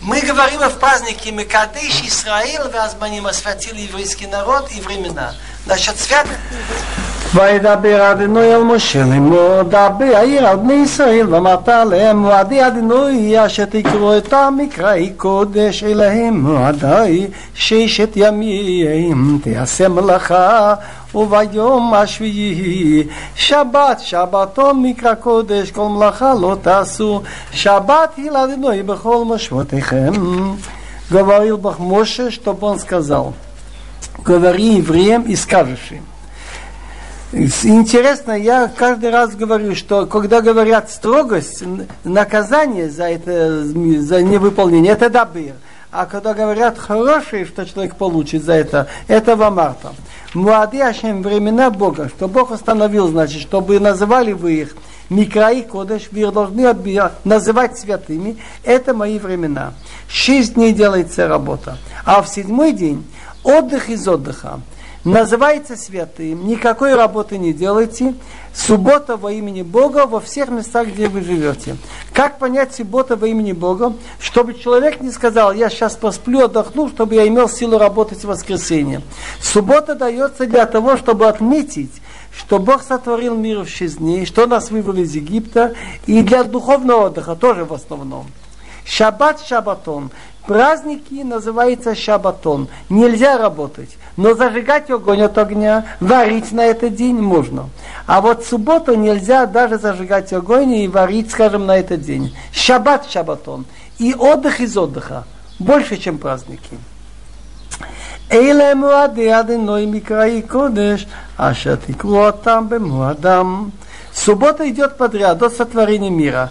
B: Мы говорим в празднике Мекадыш, Израиль, Вазманим освятил еврейский народ и времена. Насчет святых...
A: וידבר אדינוי אל משה לאמור דבר העיר על בני ישראל ואמרת להם מועדי אדינוי אשר תקראו את המקראי קודש אליהם מועדי ששת ימים תעשה מלאכה וביום השביעי שבת שבתו מקרא קודש כל מלאכה לא תעשו שבת היא לאדינוי בכל מושבותיכם говорил Бог Моше, чтобы он сказал, говори евреям и скажешь им, Интересно, я каждый раз говорю, что когда говорят строгость, наказание за это, за невыполнение, это дабир. А когда говорят хорошие, что человек получит за это, это вамарта. Муади Ашем, времена Бога, что Бог установил, значит, чтобы называли вы их Микраи Кодыш, вы их должны называть святыми, это мои времена. Шесть дней делается работа, а в седьмой день отдых из отдыха. Называется святым, никакой работы не делайте, суббота во имени Бога во всех местах, где вы живете. Как понять суббота во имени Бога? Чтобы человек не сказал, я сейчас посплю, отдохну, чтобы я имел силу работать в воскресенье. Суббота дается для того, чтобы отметить, что Бог сотворил мир в шесть дней, что нас вывел из Египта, и для духовного отдыха тоже в основном. Шаббат шаббатон. Праздники называются шаббатон. Нельзя работать. Но зажигать огонь от огня, варить на этот день можно. А вот в субботу нельзя даже зажигать огонь и варить, скажем, на этот день. Шаббат шаббатон. И отдых из отдыха. Больше, чем праздники. אלה מועדי אדינוי מקראי קודש, אשר תקראו אותם במועדם. Суббота идет подряд до сотворения мира.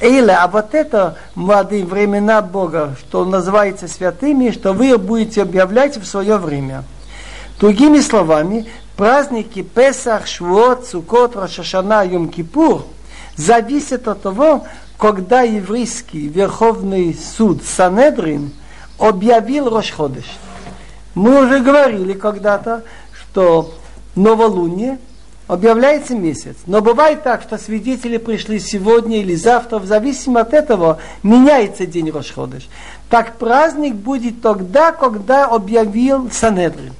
A: Эйля, а вот это молодые времена Бога, что называется святыми, что вы будете объявлять в свое время. Другими словами, праздники Песах, Швуот, Сукот, Рошашана, Йом-Кипур зависят от того, когда еврейский Верховный суд Санедрин объявил Рошходыш. Мы уже говорили когда-то, что новолуние объявляется месяц. Но бывает так, что свидетели пришли сегодня или завтра, в зависимости от этого меняется день Рошходыш. Так праздник будет тогда, когда объявил Санедрин.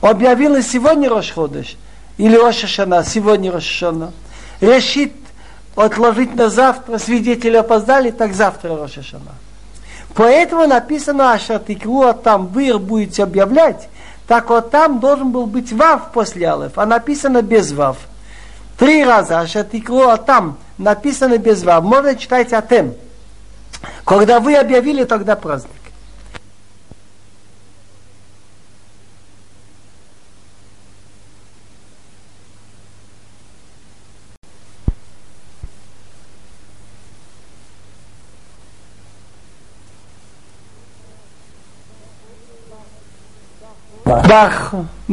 A: Объявил сегодня Рошходыш, или Рошашана, сегодня Рошашана. Решит отложить на завтра, свидетели опоздали, так завтра Рошашана. Поэтому написано, что ты там вы будете объявлять, Так вот там должен был быть вав после алеф, а написано без вав. Три раза, а шатикло а там написано без вав. Можно читать атем. Когда вы объявили тогда праздник.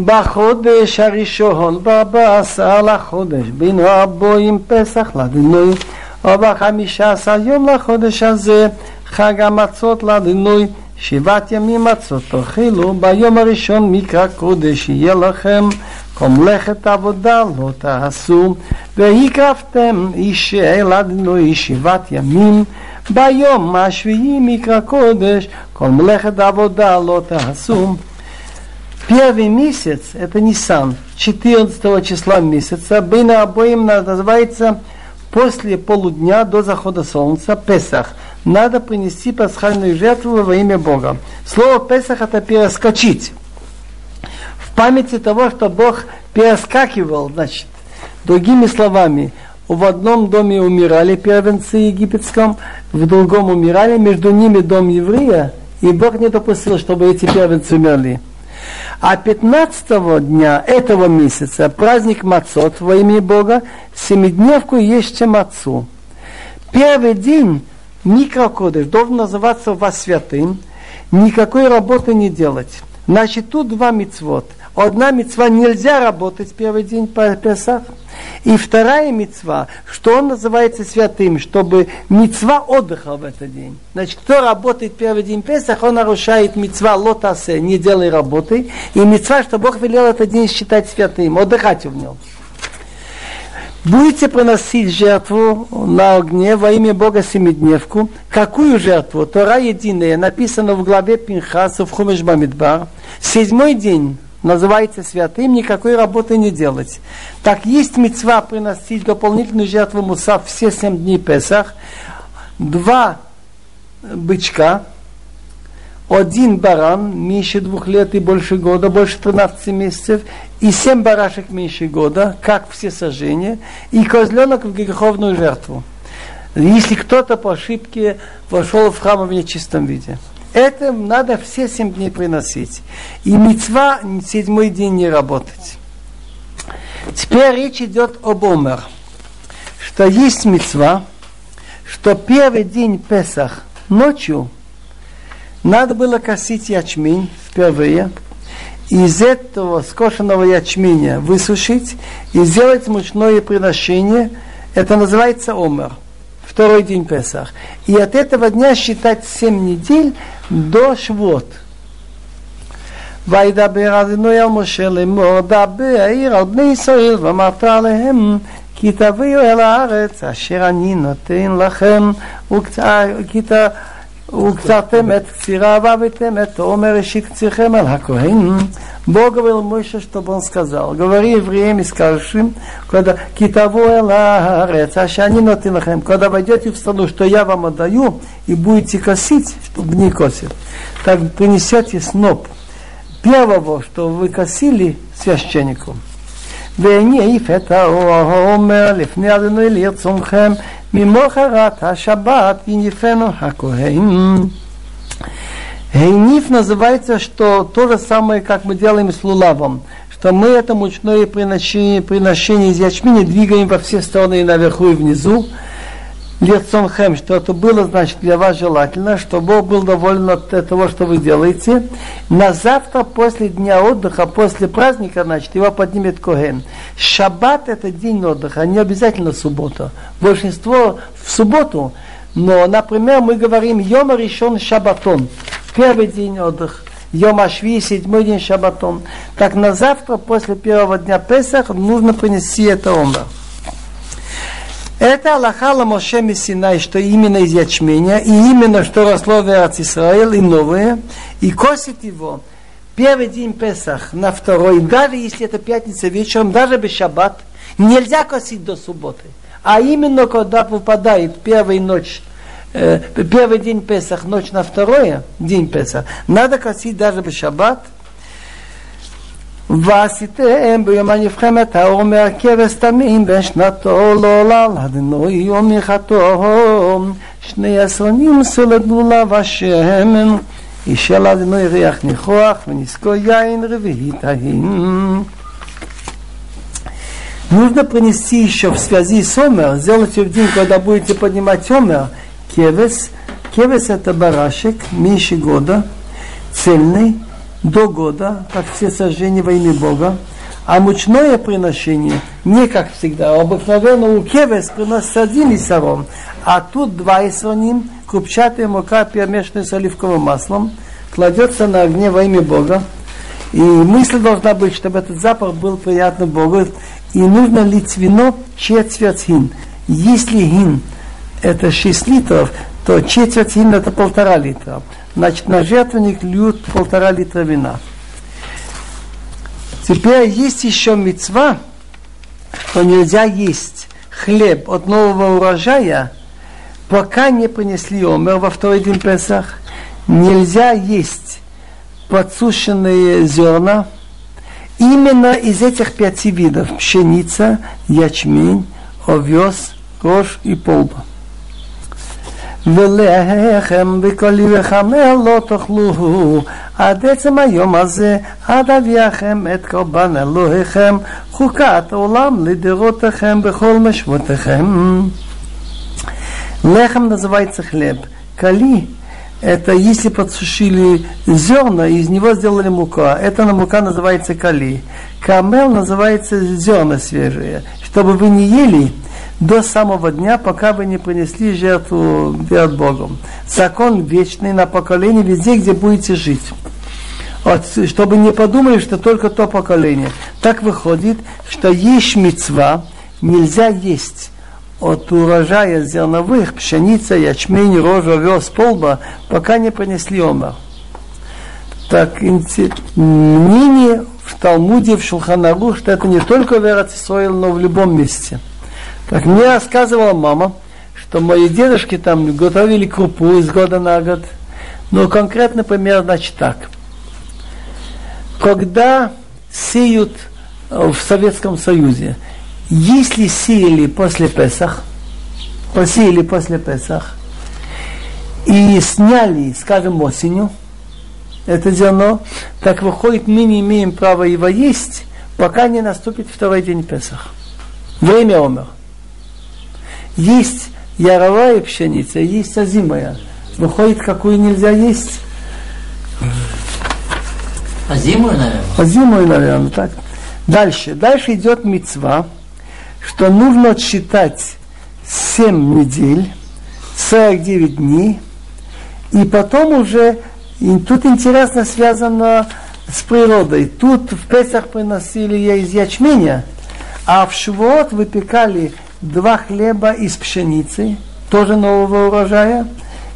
A: בחודש הראשון, בבשר לחודש, בינו הבואים פסח לדינוי, או בחמישה עשר יום לחודש הזה, חג המצות לדינוי, שבעת ימים מצות תאכילו, ביום הראשון מקרא קודש יהיה לכם, כל מלאכת עבודה לא תעשו, והקרבתם אישי לדינוי שבעת ימים, ביום השביעי מקרא קודש, כל מלאכת עבודה לא תעשו. Первый месяц, это Нисан, 14 числа месяца, Бейна обоим называется после полудня до захода солнца Песах. Надо принести пасхальную жертву во имя Бога. Слово Песах это перескочить. В памяти того, что Бог перескакивал, значит, другими словами, в одном доме умирали первенцы египетском, в другом умирали, между ними дом еврея, и Бог не допустил, чтобы эти первенцы умерли. А 15 дня этого месяца праздник Мацот во имя Бога, семидневку ешьте мацу. Первый день микрокодыш должен называться во святым, никакой работы не делать. Значит, тут два мицвод. Одна мецва нельзя работать первый день по Песах, и вторая мецва, что он называется святым, чтобы мецва отдыха в этот день. Значит, кто работает первый день Песах, он нарушает мецва лотасе, не делай работы, и мецва, что Бог велел этот день считать святым, отдыхать в нем. Будете приносить жертву на огне во имя Бога семидневку. Какую жертву? Тора единая, написано в главе Пинхаса в Хумеш Бамидбар. Седьмой день называется святым, никакой работы не делать. Так есть мецва приносить дополнительную жертву Мусав все семь дней Песах, два бычка, один баран меньше двух лет и больше года, больше 13 месяцев, и семь барашек меньше года, как все сожжения, и козленок в греховную жертву. Если кто-то по ошибке вошел в храм в нечистом виде. Это надо все семь дней приносить. И мецва седьмой день не работать. Теперь речь идет об омер. Что есть мецва, что первый день Песах ночью надо было косить ячмень впервые, из этого скошенного ячменя высушить и сделать мучное приношение. Это называется омер второй день Песах. И от этого дня считать 7 недель до Швот. וידבר אדוני על משה לאמור דבר על בני ישראל ואמרת עליהם כי תביאו אל הארץ אשר אני נותן לכם וקצרתם את קצירה ועבדתם את עומר ראשית קצירכם על הכהן Бог говорил Мойше, чтобы он сказал, говори евреям и скажи когда китаву эларец, ашани нотинахем, когда войдете в страну, что я вам отдаю, и будете косить, чтобы не косить, так принесете сноп первого, что вы косили священнику. והניף את העומר לפני אדוני לרצונכם Мимохарат Ашабат Винифену Хакуэйн. Гейниф называется, что то же самое, как мы делаем с лулавом, что мы это мучное приношение, приношение из ячменя двигаем во все стороны и наверху и внизу, Лицом хэм, что это было, значит, для вас желательно, что Бог был доволен от того, что вы делаете. На завтра, после дня отдыха, после праздника, значит, его поднимет Коген. Шаббат это день отдыха, не обязательно суббота. Большинство в субботу, но, например, мы говорим Йома решен шабатон первый день отдых, Йом Ашви, седьмой день Шабатон. Так на завтра, после первого дня Песах, нужно принести это умер. Это Аллаха Моше Мессинай, что именно из ячменя, и именно что росло в Израиль и новое, и косит его первый день Песах на второй, даже если это пятница вечером, даже без шаббат, нельзя косить до субботы. А именно когда выпадает первая ночь э, первый день Песах, ночь на второе, день Песах, надо косить даже в шаббат. ועשיתם ביום הנבחמת האור מהכבש תמים בין שנתו לעולם אדנוי ומחתו שני אסונים סולדו לה השם אישל אדנוי ריח ניחוח ונזכו יין רביעית ההיא Нужно принести еще в связи с Омер, сделайте в день, когда будете поднимать Омер, кевес. Кевес это барашек меньше года, цельный, до года, как все сожжения во имя Бога. А мучное приношение, не как всегда, обыкновенно у кевес приносится один исарон, а тут два исроним, крупчатая мука, перемешанная с оливковым маслом, кладется на огне во имя Бога. И мысль должна быть, чтобы этот запах был приятным Богу. И нужно лить вино четверть хин. Если гин это 6 литров, то четверть хин это полтора литра. Значит, на жертвенник льют полтора литра вина. Теперь есть еще мецва, что нельзя есть хлеб от нового урожая, пока не принесли омер во второй день Песах. Нельзя есть подсушенные зерна, именно из этих пяти видов пшеница, ячмень, овес, рожь и полба. ולחם וקולי וחמר לא תאכלו עד עצם היום הזה, עד אביאכם את קורבן אלוהיכם, חוקת עולם לדורותיכם בכל משבותיכם. Лехом называется хлеб. Кали – это если подсушили зерна, из него сделали мука. На мука называется кали. Камел называется зерна свежие. Чтобы вы не ели, до самого дня, пока вы не принесли жертву перед Богом. Закон вечный на поколение везде, где будете жить. Вот, чтобы не подумали, что только то поколение. Так выходит, что есть мецва, нельзя есть от урожая зерновых, пшеница, ячмень, рожа, овес, полба, пока не принесли омар. Так, мнение в Талмуде, в Шулханарух, что это не только в Эрцисроил, но в любом месте – так мне рассказывала мама, что мои дедушки там готовили крупу из года на год. Но конкретно пример, значит, так. Когда сеют в Советском Союзе, если сеяли после Песах, посеяли после Песах, и сняли, скажем, осенью, это зерно, так выходит, мы не имеем права его есть, пока не наступит второй день Песах. Время умер. Есть яровая пшеница, есть озимая. Выходит, какую нельзя есть?
E: Озимую, наверное?
A: Озимую, наверное, так. Дальше. Дальше идет мецва, что нужно отсчитать 7 недель, 49 дней, и потом уже, и тут интересно связано с природой. Тут в Песах приносили из ячменя, а в Швуот выпекали два хлеба из пшеницы, тоже нового урожая,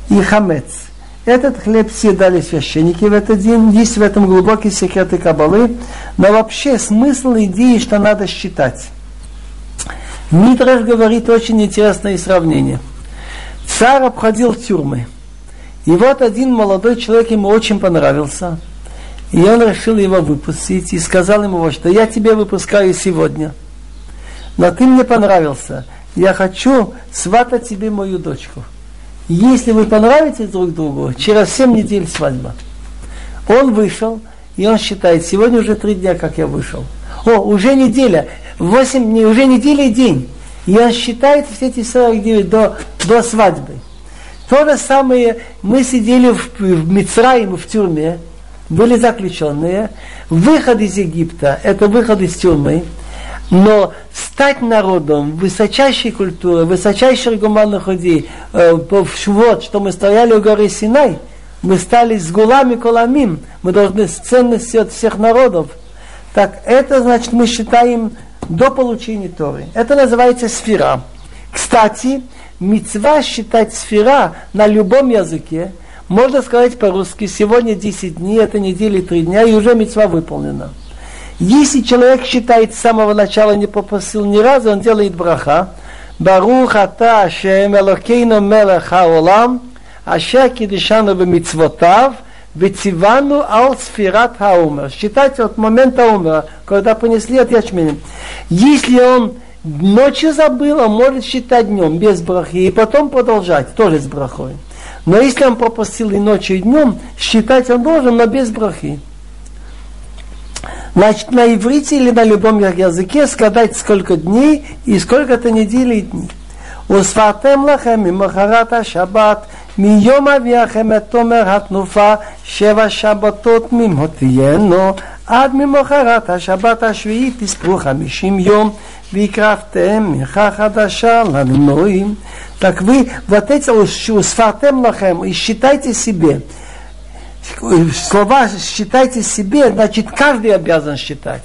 A: и хамец. Этот хлеб съедали священники в этот день. Есть в этом глубокие секреты Кабалы. Но вообще смысл идеи, что надо считать. Митраш говорит очень интересное сравнение. Царь обходил тюрьмы. И вот один молодой человек ему очень понравился. И он решил его выпустить и сказал ему, что я тебя выпускаю сегодня – но ты мне понравился. Я хочу сватать тебе мою дочку. Если вы понравитесь друг другу, через 7 недель свадьба. Он вышел, и он считает, сегодня уже три дня, как я вышел. О, уже неделя, 8 дней, уже неделя и день. И он считает все эти 49 до, до свадьбы. То же самое, мы сидели в, в Мицраиме, в тюрьме, были заключенные. Выход из Египта, это выход из тюрьмы. Но стать народом высочайшей культуры, высочайших гуманных людей, э, в Швот, что мы стояли у горы Синай, мы стали с гулами коламим, мы должны с ценности от всех народов. Так, это значит, мы считаем до получения Торы. Это называется сфера. Кстати, мецва считать сфера на любом языке, можно сказать по-русски, сегодня 10 дней, это недели 3 дня, и уже мецва выполнена. Если человек считает с самого начала не попросил ни разу, он делает браха. Барух ата шем элокейну мелеха олам, аша кидишану бемитцвотав, Ветивану ал сферат хаумер. Считайте от момента умера, когда понесли от ячменя. Если он ночью забыл, он может считать днем без брахи и потом продолжать, тоже с брахой. Но если он пропустил и ночью, и днем, считать он должен, но без брахи. Значит, на иврите или на любом языке сказать сколько дней и сколько-то недель и дней. וספרתם לכם ממחרת השבת מיום אביאכם את תומר התנופה שבע שבתות ממותיינו עד ממחרת השבת השביעית תספרו חמישים יום והקרבתם מנחה חדשה לנועים. Так вы вот эти усфартем лахем и считайте себе. Слова считайте себе, значит каждый обязан считать.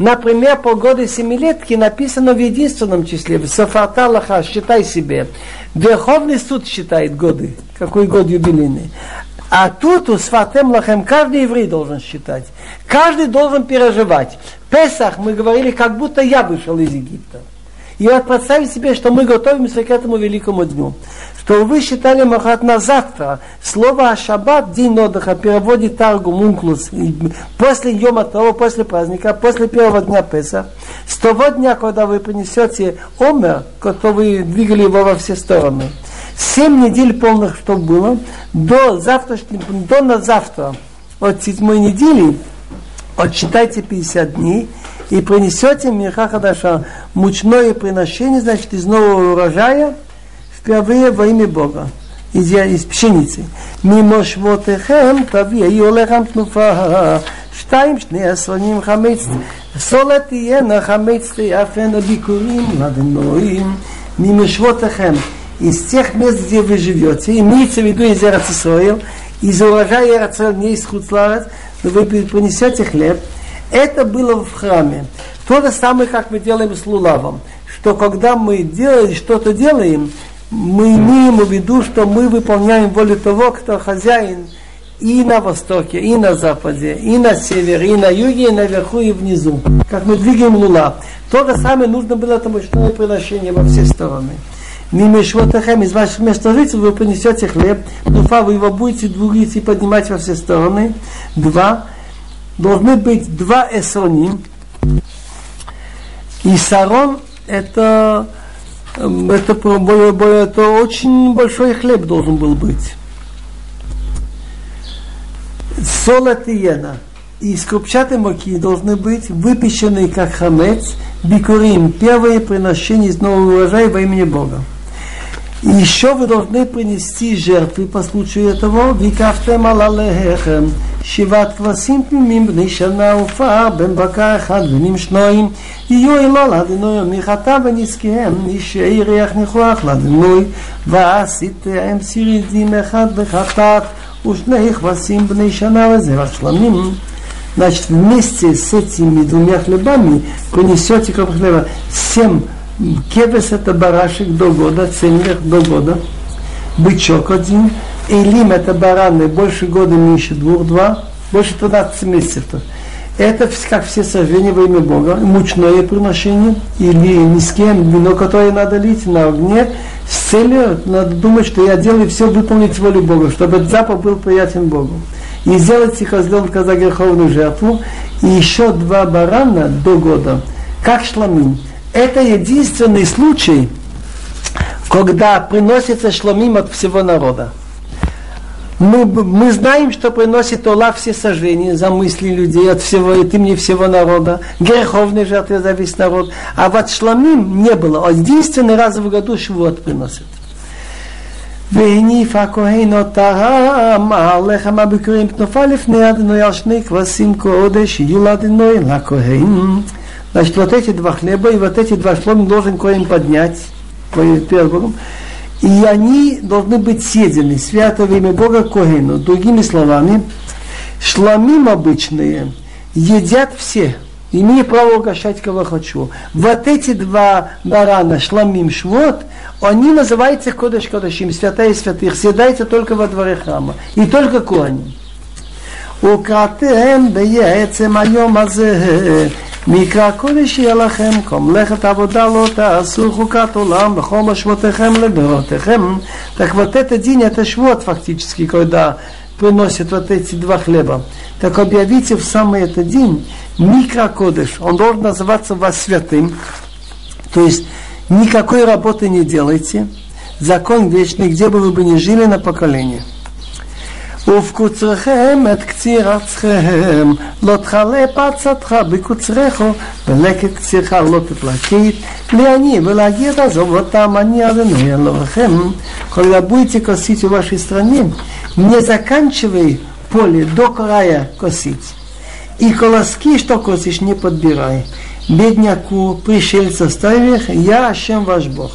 A: Например, по году семилетки написано в единственном числе, в Сафарта Лаха, считай себе. Верховный суд считает годы, какой год юбилейный. А тут у Сватем Лахем каждый еврей должен считать. Каждый должен переживать. Песах мы говорили, как будто я вышел из Египта. И вот представить себе, что мы готовимся к этому великому дню. Что вы считали Махат на завтра. Слово Шаббат, день отдыха, переводит Таргу Мунклус. После Йома того, после праздника, после первого дня Песа. С того дня, когда вы принесете Омер, который вы двигали его во все стороны. Семь недель полных, что было, до завтрашнего, до на завтра, от седьмой недели, отчитайте 50 дней, и принесете миха хадаша, мучное приношение, значит, из нового урожая, впервые во имя Бога, из, из пшеницы. ממו שבותיכם תביאו לחם תנופה, שתיים שני עשרונים חמץ, סולת תהיינה חמץ תיאפנה ביקורים לדנועים, ממשבותיכם. Из тех мест, где вы живете, имеется в виду из Израиль, из урожая Израиль, не из Хуцларец, но вы принесете хлеб, это было в храме. То же самое, как мы делаем с лулавом. Что когда мы делаем, что-то делаем, мы имеем в виду, что мы выполняем волю того, кто хозяин и на востоке, и на западе, и на севере, и на юге, и наверху, и внизу. Как мы двигаем лула. То же самое нужно было это мощное приношение во все стороны. Мимо швотахем из ваших мест жительства вы принесете хлеб, дуфа вы его будете двигать и поднимать во все стороны. Два должны быть два эсоним. И сарон это, это, более, более, это очень большой хлеб должен был быть. Солод и скрупчатые муки должны быть выпеченные как хамец, бикурим, первое приношение из нового урожая во имени Бога. И еще вы должны принести жертвы по случаю этого. Викафтем алалехем. שבעת כבשים תמימים בני שנה ופעה בן בקר אחד בנים שניים יהיו אלו לאדינוי ומיכתה ונזקיהם אישי ריח ניחוח לאדינוי ועשיתם סירידים אחד בחטאת ушны хвасим бней шана везерах шламим. Значит, вместе с этими двумя хлебами принесете кроп хлеба семь кевес это барашек до года, цельных до года, бычок один, Элим это бараны больше года, меньше двух, два, больше 13 месяцев. Это как все сожжения во имя Бога, мучное приношение или ни с кем, вино, которое надо лить на огне, с целью, надо думать, что я делаю все выполнить волю Бога, чтобы этот запах был приятен Богу. И сделать козленка за греховную жертву, и еще два барана до года, как шламин Это единственный случай, когда приносится шламим от всего народа мы, мы знаем, что приносит Ола все сожжения за мысли людей от всего, и ты мне всего народа, греховные жертвы за весь народ. А вот шламим не было. А единственный раз в году швот приносит. והניף הכהן אותם על לחם הביקורים תנופה לפני אדינוי על שני כבשים קודש יהיו לאדינוי לכהן. Значит, вот эти два хлеба и вот эти два шлома должен коим поднять, коим перед Богом. И они должны быть съедены, свято в имя Бога Когену. Другими словами, шламим обычные едят все, имею право угощать кого хочу. Вот эти два барана, шламим, швот, они называются кодыш кодышим, святая святых, съедается только во дворе храма, и только кони. מקרא קודש יהיה לכם, כל מלאכת עבודה לא תעשו חוקת עולם בכל משמעותיכם לדורותיכם. Так вот этот день это швот фактически, когда
F: приносит вот эти два хлеба, так объявите в самый этот день микрокодыш. Он должен называться вас святым. То есть никакой работы не делайте. Закон вечный, где бы вы бы ни жили на поколение. ובקוצרכם את קציר ארצכם, לא תכלה פרצתך בקוצרך, ולקט קצירך לא תפלקית, לעני ולהגיד עזוב אותם, אני אדוני אלוהיכם. Когда будете косить в вашей стране, не заканчивай поле до края косить. И колоски, что косишь, не подбирай. Бедняку, пришельца ставих, я Ашем ваш Бог.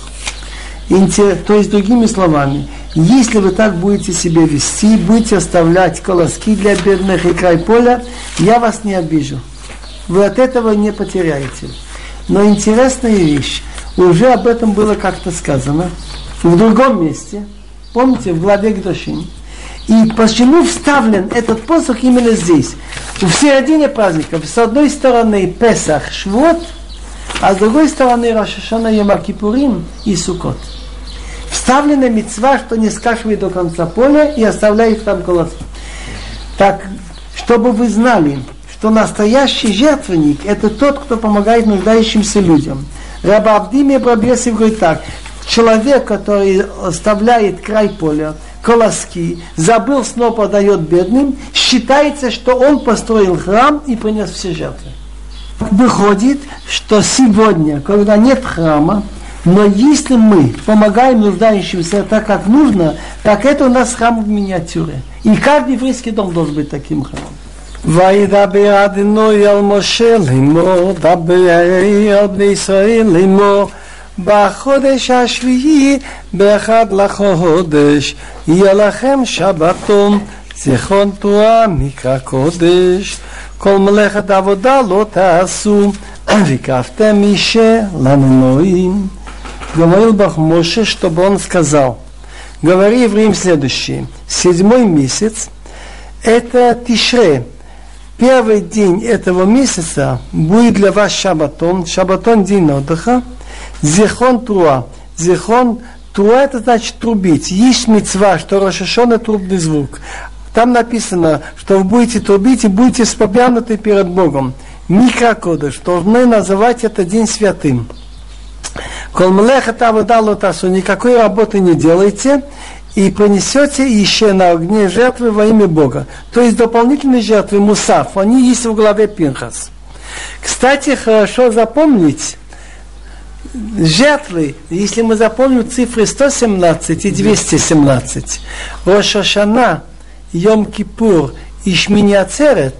F: То есть, другими словами, если вы так будете себя вести, будете оставлять колоски для бедных и край поля, я вас не обижу. Вы от этого не потеряете. Но интересная вещь, уже об этом было как-то сказано в другом месте, помните, в главе Гдошин. И почему вставлен этот посох именно здесь? В середине праздников, с одной стороны Песах, Швот, а с другой стороны Рашашана Ямакипурим и Сукот вставлена мецва, что не скашивай до конца поля и оставляй их там колоски. Так, чтобы вы знали, что настоящий жертвенник – это тот, кто помогает нуждающимся людям. Раба Абдиме Брабесив говорит так, человек, который оставляет край поля, колоски, забыл, снова подает бедным, считается, что он построил храм и принес все жертвы. Выходит, что сегодня, когда нет храма, но если мы помогаем нуждающимся так, как нужно, так это у нас храм в миниатюре. И каждый еврейский дом должен быть таким храмом.
A: וידבר אדינוי על משה לאמור, דבר על בני ישראל לאמור, בחודש השביעי, באחד לחודש, יהיה לכם שבתום, זיכרון תורה מקרא קודש, כל מלאכת עבודה לא תעשו, והקפתם אישה לנועים. говорил Бог Моше, чтобы он сказал, говори евреям следующее, седьмой месяц, это Тишре, первый день этого месяца будет для вас шабатон, шабатон день отдыха, зихон труа, зихон труа это значит трубить, есть мецва, что Рошашона трубный звук, там написано, что вы будете трубить и будете спомянуты перед Богом. Микрокодыш, должны называть это день святым. Колмлеха тавода лотасу, никакой работы не делайте, и принесете еще на огне жертвы во имя Бога. То есть дополнительные жертвы мусаф, они есть в главе Пинхас. Кстати, хорошо запомнить, жертвы, если мы запомним цифры 117 и 217, Рошашана, Йом-Кипур и Шминиацерет,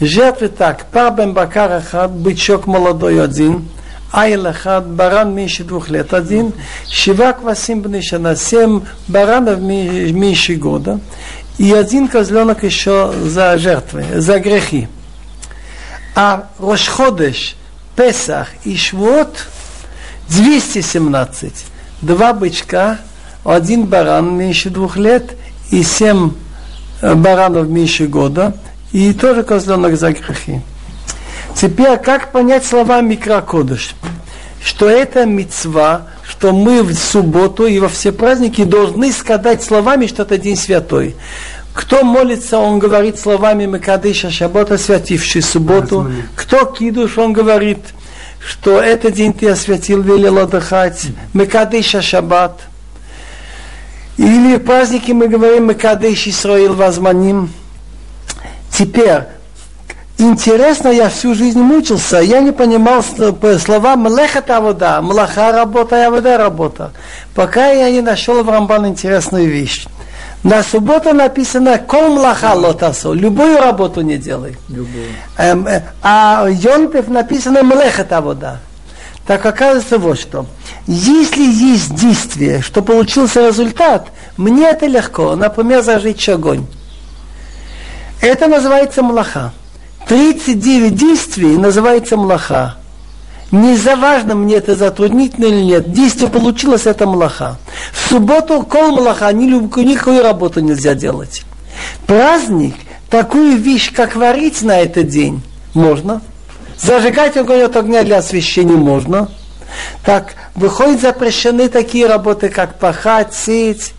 A: жертвы так, парбен бакар бычок молодой один, айл ахад, баран меньше двух лет один, шива квасим бнишана, семь баранов меньше года, и один козленок еще за жертвы, за грехи. А Рошходеш, Песах и Швот 217. Два бычка, один баран меньше двух лет и семь баранов меньше года, и тоже козленок за грехи. Теперь, как понять слова микрокодыш? Что это мецва, что мы в субботу и во все праздники должны сказать словами, что это день святой. Кто молится, он говорит словами Мекадыша Шаббат, освятивший субботу. Кто кидуш, он говорит, что этот день ты освятил, велел отдыхать. Мекадыша Шаббат. Или в праздники мы говорим Мекадыш Исраил Вазманим. Теперь, Интересно, я всю жизнь мучился, я не понимал слова «млехата вода», «млаха работа» и «вода работа», пока я не нашел в Рамбан интересную вещь. На субботу написано «кол млаха лотасо», любую работу не делай. Любую. Эм, э, а Йонтев написано «млехата вода». Так оказывается вот что. Если есть действие, что получился результат, мне это легко. Например, зажечь огонь. Это называется млаха. 39 действий называется млаха. Не важно мне это затруднительно или нет. Действие получилось, это млаха. В субботу кол млаха, ни, никакую работу нельзя делать. Праздник, такую вещь, как варить на этот день, можно. Зажигать огонь от огня для освещения можно. Так, выходят запрещены такие работы, как пахать, сеять,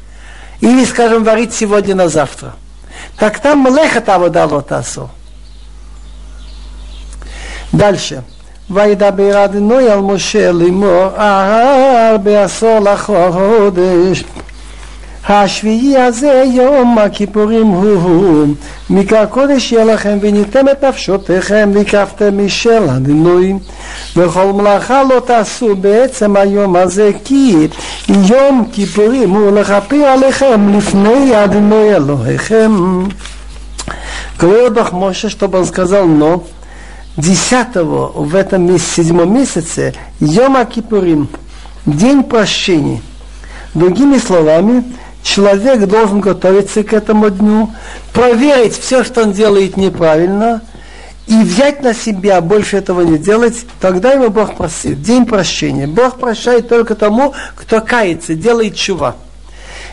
A: или, скажем, варить сегодня на завтра. Так там млехат аводалот асу. Дальше. וידבר אדינוי על משה לאמור, ההר בעשור לחודש. השביעי הזה יום הכיפורים הוא, מקרא קודש יהיה לכם וניתם את נפשותיכם והקרבתם משל הדינוי וכל מלאכה לא תעשו בעצם היום הזה כי יום כיפורים הוא לכפר עליכם לפני הדינוי אלוהיכם. Говорил Бог Моше, чтобы он сказал, но десятого в этом месяце, седьмом месяце, Йома Кипурим, день прощения. Другими словами, человек должен готовиться к этому дню, проверить все, что он делает неправильно, и взять на себя больше этого не делать, тогда ему Бог простит. День прощения. Бог прощает только тому, кто кается, делает чува.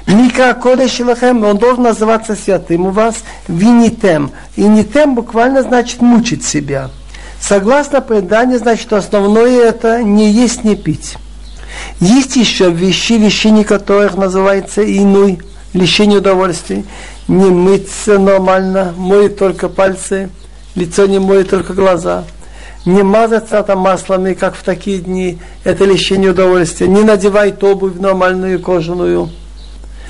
A: Мика Кодеш Лахем, он должен называться святым у вас, винитем. И нитем буквально значит мучить себя. Согласно преданию, значит, основное это не есть, не пить. Есть еще вещи, лишение которых называется иной, лишение удовольствий. Не мыться нормально, моет только пальцы, лицо не моет только глаза. Не мазаться там маслами, как в такие дни, это лишение удовольствия. Не надевать обувь нормальную кожаную.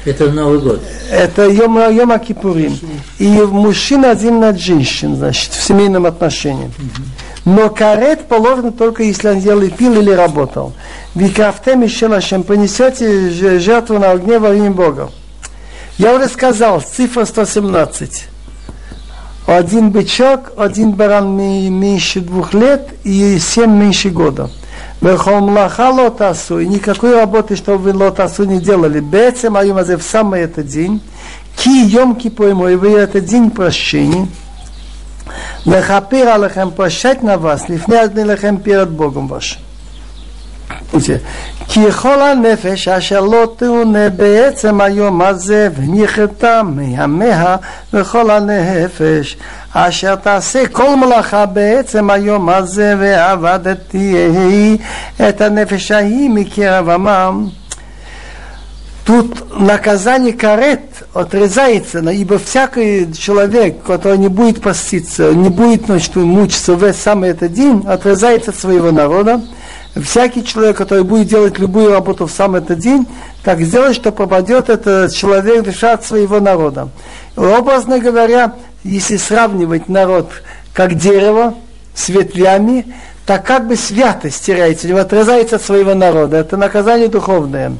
E: Это Новый год.
A: Это Йом, Йом Кипурим. И мужчина один над женщин, значит, в семейном отношении. Но карет положено только если он ел и пил или работал. Викрафтем еще нашем понесете жертву на огне во имя Бога. Я уже сказал, цифра 117. Один бычок, один баран меньше двух лет и семь меньше года. Бехомлаха лотасу, и никакой работы, чтобы вы лотасу не делали. Бецем аюмазе в самый этот день, ки йом кипуему, и вы этот день прощения, לכפיר עליכם פרשת נבס, לפני אדני לכם פירת בוגם בוש. כי כל הנפש אשר לא תאונה בעצם היום הזה ונכרתה מימיה וכל הנפש אשר תעשה כל מלאכה בעצם היום הזה ועבדתי את הנפש ההיא מקרב עמם Тут наказание карет отрезается, ибо всякий человек, который не будет поститься, не будет значит, мучиться в самый этот день, отрезается от своего народа. Всякий человек, который будет делать любую работу в сам этот день, так сделать, что попадет этот человек душа от своего народа. Образно говоря, если сравнивать народ как дерево с ветвями, так как бы святость теряется, отрезается от своего народа. Это наказание духовное.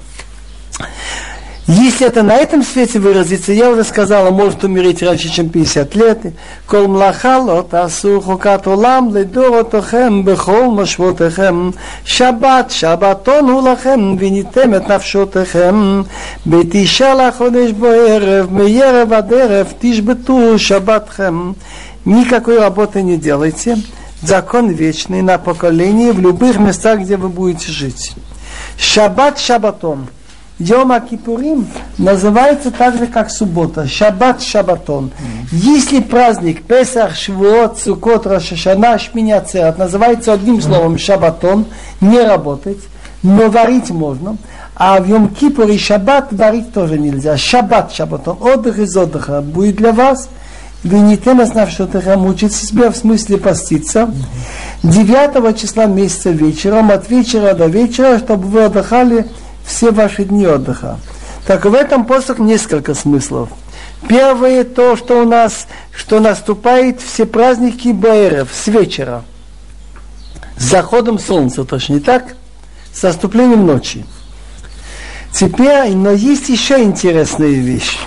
A: Если это на этом свете выразится, я уже сказала, может умереть раньше, чем 50 лет. Кол млахалот асу хукат улам ледоротохем бехол машвотехем. Шаббат, шаббатон улахем, винитем את נפשותיכם. בתשעה לחודש בערב, מערב עד ערב, תשבתו шаббатхем. Никакой работы не делайте. Закон вечный на поколение в любых местах, где вы будете жить. Шаббат шаббатон. Йома Кипурим называется так же, как суббота. Шаббат Шаббатон. Mm-hmm. Если праздник Песах, Швуот, Сукот, Рашашана, Шминяцерат называется одним словом Шаббатон, не работать, но варить можно. А в Йом Кипур и Шаббат варить тоже нельзя. Шаббат Шаббатон. Отдых из отдыха будет для вас. Вы не тем оснавшитых мучить себя, в смысле поститься. 9 числа месяца вечером, от вечера до вечера, чтобы вы отдыхали все ваши дни отдыха. Так в этом посох несколько смыслов. Первое то, что у нас, что наступает все праздники Баэров с вечера. С заходом солнца, точнее так, с наступлением ночи. Теперь, но есть еще интересная вещь.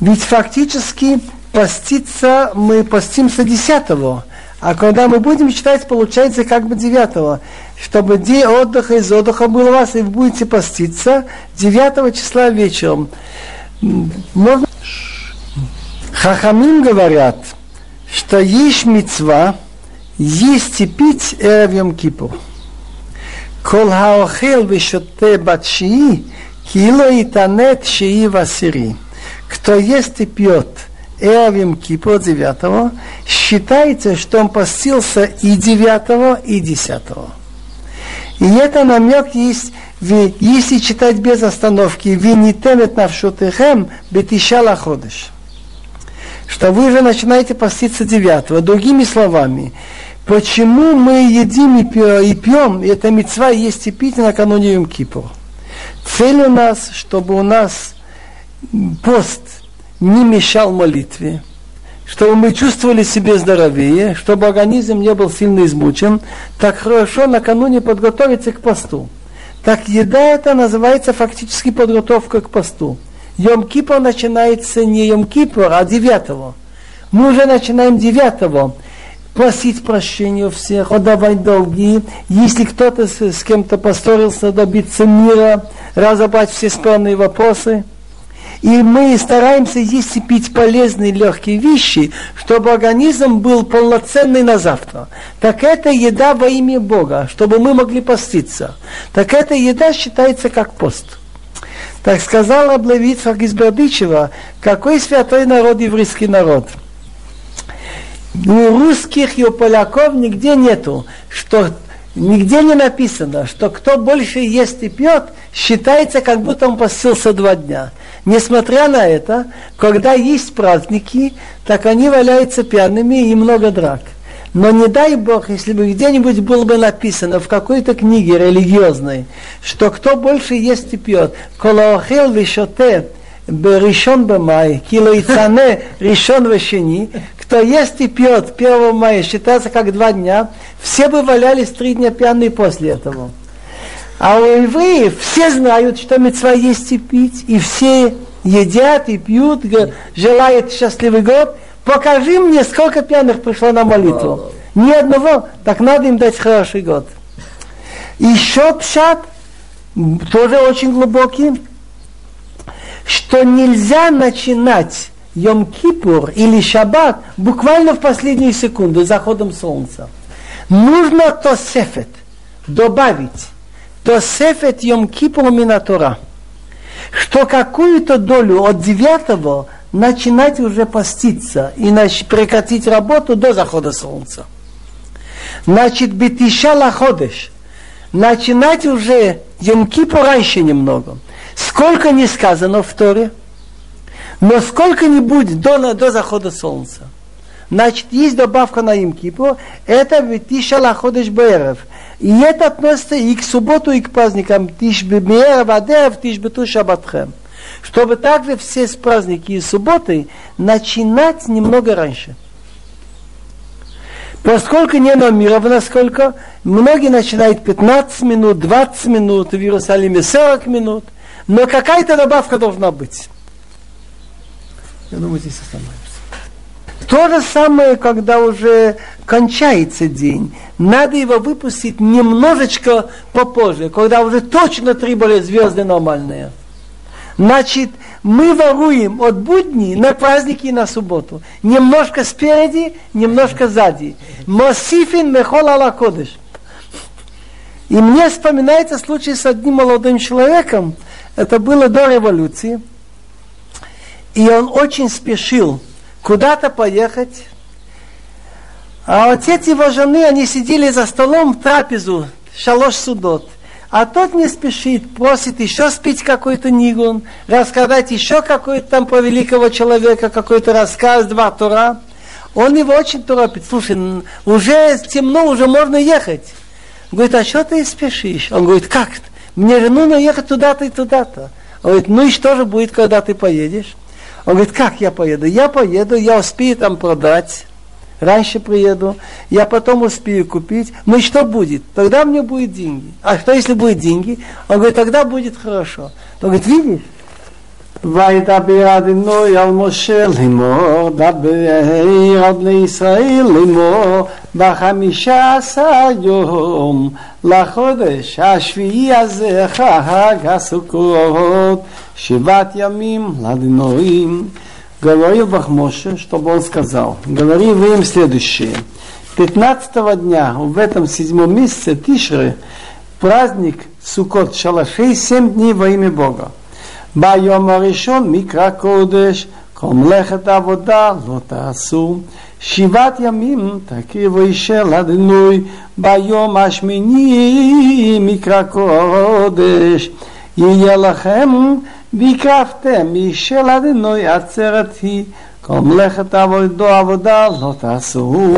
A: Ведь фактически поститься мы постимся десятого, а когда мы будем читать, получается как бы девятого чтобы день отдыха из отдыха был у вас, и вы будете поститься 9 числа вечером. Можно... Хахамим говорят, что есть мецва, есть и пить эрвьем кипу. Кол хаохел вишоте батшии, кило и танет шии васири. Кто ест и пьет эрвьем кипу девятого, считается, что он постился и девятого, и десятого. И это намек есть, если читать без остановки, «Винитемет навшутехем бетишала ходыш». что вы же начинаете поститься девятого. Другими словами, почему мы едим и пьем, и это мецва есть и пить накануне Йом Кипур. Цель у нас, чтобы у нас пост не мешал молитве, чтобы мы чувствовали себя здоровее, чтобы организм не был сильно измучен, так хорошо накануне подготовиться к посту. Так еда это называется фактически подготовка к посту. Йом Кипр начинается не Йом Кипр, а девятого. Мы уже начинаем девятого просить прощения у всех, отдавать долги. Если кто-то с, с кем-то поссорился, добиться мира, разобрать все спорные вопросы. И мы стараемся есть и пить полезные легкие вещи, чтобы организм был полноценный на завтра. Так это еда во имя Бога, чтобы мы могли поститься. Так эта еда считается как пост. Так сказал Аблевицах из какой святой народ еврейский народ – у русских и у поляков нигде нету, что нигде не написано, что кто больше ест и пьет, считается, как будто он постился два дня. Несмотря на это, когда есть праздники, так они валяются пьяными и много драк. Но не дай Бог, если бы где-нибудь было бы написано в какой-то книге религиозной, что кто больше ест и пьет, колоохел вишоте, решен бы май, килоицане решен вишени, кто ест и пьет 1 мая, считается как два дня, все бы валялись три дня пьяные после этого. А у евреев все знают, что мецва есть и пить, и все едят и пьют, желают счастливый год. Покажи мне, сколько пьяных пришло на молитву. Ни одного, так надо им дать хороший год. Еще пшат, тоже очень глубокий, что нельзя начинать Йом-Кипур или Шаббат буквально в последнюю секунду заходом солнца. Нужно то сефет добавить, то сефет Йом-Кипур Минатора, что какую-то долю от девятого начинать уже поститься и прекратить работу до захода солнца. Значит, битиша лаходеш, начинать уже Йом-Кипур раньше немного. Сколько не сказано в Торе – но сколько-нибудь до, до захода солнца. Значит, есть добавка на Имкипу, это Тиша Лаходыш Берев. И это относится и к субботу, и к праздникам Тиш Бемерев Адерев, Тиш Бету Шабатхем. Чтобы также все праздники и субботы начинать немного раньше. Поскольку не нумеровано сколько, многие начинают 15 минут, 20 минут, в Иерусалиме 40 минут, но какая-то добавка должна быть. Я думаю, здесь остановимся. То же самое, когда уже кончается день. Надо его выпустить немножечко попозже, когда уже точно три были звезды нормальные. Значит, мы воруем от будни на праздники и на субботу. Немножко спереди, немножко сзади. Мосифин мехол ала. И мне вспоминается случай с одним молодым человеком. Это было до революции. И он очень спешил куда-то поехать. А отец его жены, они сидели за столом в трапезу, шалош судот. А тот не спешит, просит еще спить какой-то нигун, рассказать еще какой-то там про великого человека, какой-то рассказ, два тура. Он его очень торопит. Слушай, уже темно, уже можно ехать. Говорит, а что ты спешишь? Он говорит, как? Мне же нужно ехать туда-то и туда-то. Он говорит, ну и что же будет, когда ты поедешь? Он говорит, как я поеду? Я поеду, я успею там продать, раньше приеду, я потом успею купить. Ну и что будет? Тогда мне будет деньги. А что если будет деньги? Он говорит, тогда будет хорошо. Он говорит, видишь? וידבר אדינוי על משה לאמור, דבר עד לישראל לאמור, בחמישה עשר יום לחודש השביעי הזה חג הסוכות, שבעת ימים לאדינויים. Говорил Бахмоше, чтобы он сказал, говори вы им следующее. 15 дня в этом седьмом месяце Тишры праздник Сукот Шалашей, семь дней во имя Бога. ביום הראשון מקרא קודש, כל מלאכת עבודה לא תעשו. שבעת ימים תקריבו אישה לדינוי, ביום השמיני מקרא קודש. יהיה לכם והקרבתם אישה לדינוי עצרת היא, כל מלאכת עבודו עבודה לא תעשו.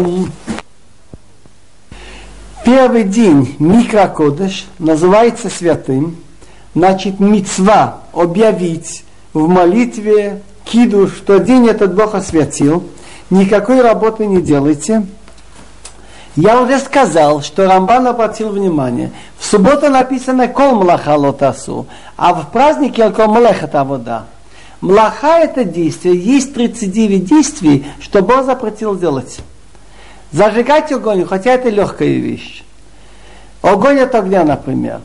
A: Первый день микрокодыш называется святым, значит, мецва объявить в молитве киду, что день этот Бог освятил, никакой работы не делайте. Я уже сказал, что Рамбан обратил внимание. В субботу написано «Кол млаха лотасу», а в празднике «Кол млеха вода». Млаха – это действие. Есть 39 действий, что Бог запретил делать. Зажигать огонь, хотя это легкая вещь. Огонь от огня, например.